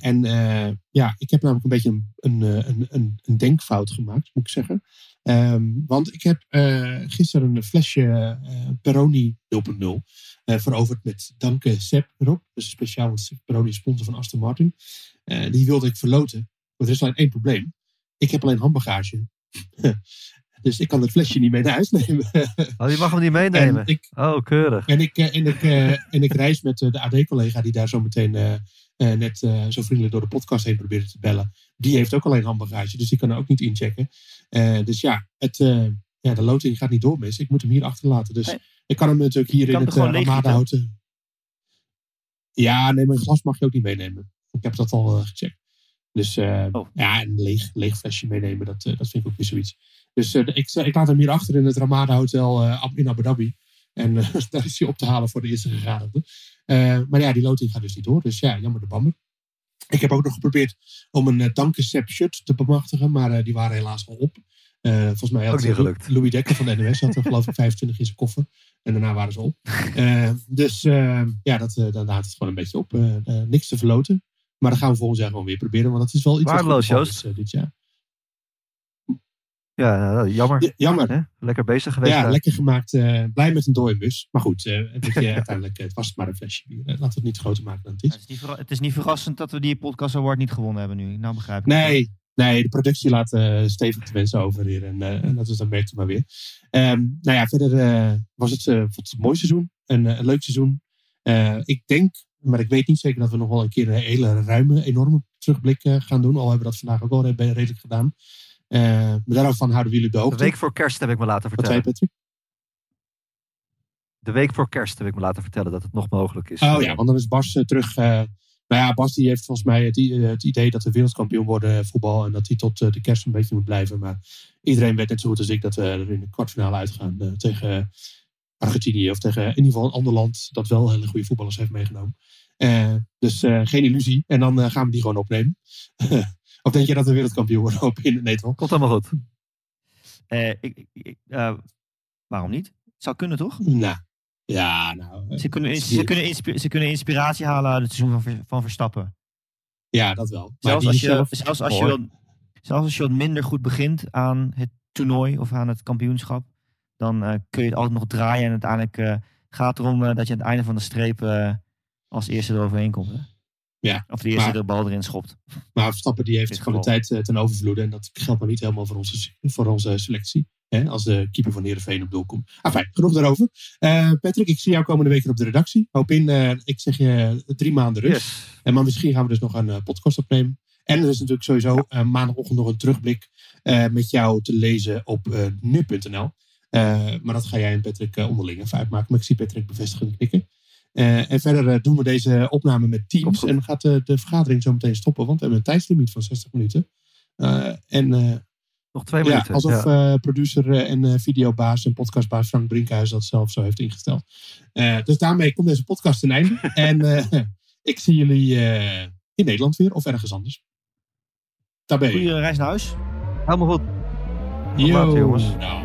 En ja, ik heb namelijk een beetje een, een, een, een, denkfout gemaakt, moet ik zeggen. Ehm, want ik heb gisteren een flesje Peroni 0.0 eh, veroverd met Danke Sepp erop. Dus speciaal, want Peroni is sponsor van Aston Martin. Eh, die wilde ik verloten. Maar er is alleen één probleem. Ik heb alleen handbagage. dus ik kan het flesje niet mee naar huis nemen. Oh, die mag hem niet meenemen. en ik, Oh, keurig. en ik, eh, en ik, eh, en ik reis met de AD-collega die daar zo meteen eh, eh, net eh, zo vriendelijk door de podcast heen probeerde te bellen. Die heeft ook alleen handbagage, dus die kan er ook niet inchecken. Eh, dus ja, het, eh, ja, de loting gaat niet door, mis. Ik moet hem hier achterlaten. Dus Nee. Ik kan hem natuurlijk hier in het uh, gewoon Ramada houden. Ja, nee, mijn glas mag je ook niet meenemen. Ik heb dat al eh, gecheckt. Dus eh, Oh. ja, een leeg, leeg flesje meenemen, dat, eh, dat vind ik ook weer zoiets. Dus eh, ik, ik laat hem hier achter in het Ramada Hotel eh, in Abu Dhabi. En eh, daar is hij op te halen voor de eerste gegadigde. Eh, maar ja, die loting gaat dus niet door. Dus ja, jammer de bammer. Ik heb ook nog geprobeerd om een uh, shirt te bemachtigen. Maar eh, die waren helaas al op. Eh, volgens mij had gelukt. Louis Dekker van de NOS had er geloof ik 25 in zijn koffer. En daarna waren ze op. Eh, dus eh, ja, dat, eh, dan laat het gewoon een beetje op. Niks te verloten. Maar dat gaan we volgend jaar gewoon weer proberen. Want dat is wel iets wat Waardeloos, Joost. is, eh, dit jaar. Ja, jammer. Ja, jammer. Hè? Lekker bezig geweest. Ja, daar. lekker gemaakt. eh, blij met een dode bus. Maar goed, eh, weet je, uiteindelijk het was het maar een flesje bier. Laten we het niet groter maken dan het is. Het is, niet het is niet verrassend dat we die podcast award niet gewonnen hebben nu. Nou begrijp ik. Nee, nee, de productie laat eh, stevig te wensen over hier. En eh, en dat is dan merkt u maar weer. Ehm, nou ja, verder eh, was het, een mooi seizoen. Een, een leuk seizoen. Ik denk, maar ik weet niet zeker dat we nog wel een keer een hele ruime, enorme terugblik gaan doen. Al hebben we dat vandaag ook al re- redelijk gedaan. Maar daarvan houden we jullie de De hoogte. week voor kerst heb ik me laten Wat zei vertellen. Patrick? De week voor kerst heb ik me laten vertellen dat het nog mogelijk is. Oh ja, want dan is Bas terug. Nou ja, Bas die heeft volgens mij het, eh, het idee dat we wereldkampioen worden eh, voetbal. En dat hij tot eh, de kerst een beetje moet blijven. Maar iedereen weet net zo goed als ik dat we er in de kwartfinale uitgaan tegen Argentinië. Of tegen in ieder geval een ander land dat wel hele goede voetballers heeft meegenomen. Dus geen illusie. En dan gaan we die gewoon opnemen. of denk je dat we wereldkampioen worden op in Nederland? Komt helemaal goed. Ik, ik- waarom niet? Het zou kunnen toch? Nou, ja, nou. eh, Ze kunnen, ze, kunnen inspi- ze kunnen inspiratie halen uit het seizoen van, Ver- van Verstappen. ja, dat wel. Maar Zelfs als, je, zelf- zelfs, als je wat, zelfs als je wat minder goed begint aan het toernooi of aan het kampioenschap, dan eh, kun je het altijd nog draaien. En uiteindelijk eh, gaat het erom dat je aan het einde van de streep als eerste eroverheen komt. Hè? Ja, Of de eerste maar- de bal erin schopt. Maar Verstappen die heeft kwaliteit ten overvloede. En dat geldt maar niet helemaal voor onze, voor onze selectie. Hè, als de keeper van Heerenveen op doel komt. Ah, fijn, genoeg daarover. Eh, Patrick, ik zie jou komende week op de redactie. Hoop in, eh, ik zeg je, drie maanden rust. Yes. En maar misschien gaan we dus nog een eh, podcast opnemen. En er is natuurlijk sowieso eh, maandagochtend nog een terugblik eh, met jou te lezen op eh nu.nl. Eh, maar dat ga jij en Patrick eh, onderling even uitmaken. Maar ik zie Patrick bevestigend knikken. Eh, en verder eh, doen we deze opname met Teams. En gaat de, de vergadering zo meteen stoppen. Want we hebben een tijdslimiet van 60 minuten. Eh, en eh, Nog twee ja, minuten. alsof Ja. eh, producer eh, en eh, videobaas en podcastbaas Frank Brinkhuis dat zelf zo heeft ingesteld. Eh, dus daarmee komt deze podcast ten einde. en eh, ik zie jullie eh, in Nederland weer of ergens anders. Daar ben je. Goeie reis naar huis. Helemaal goed. Tot later, jongens. Nou.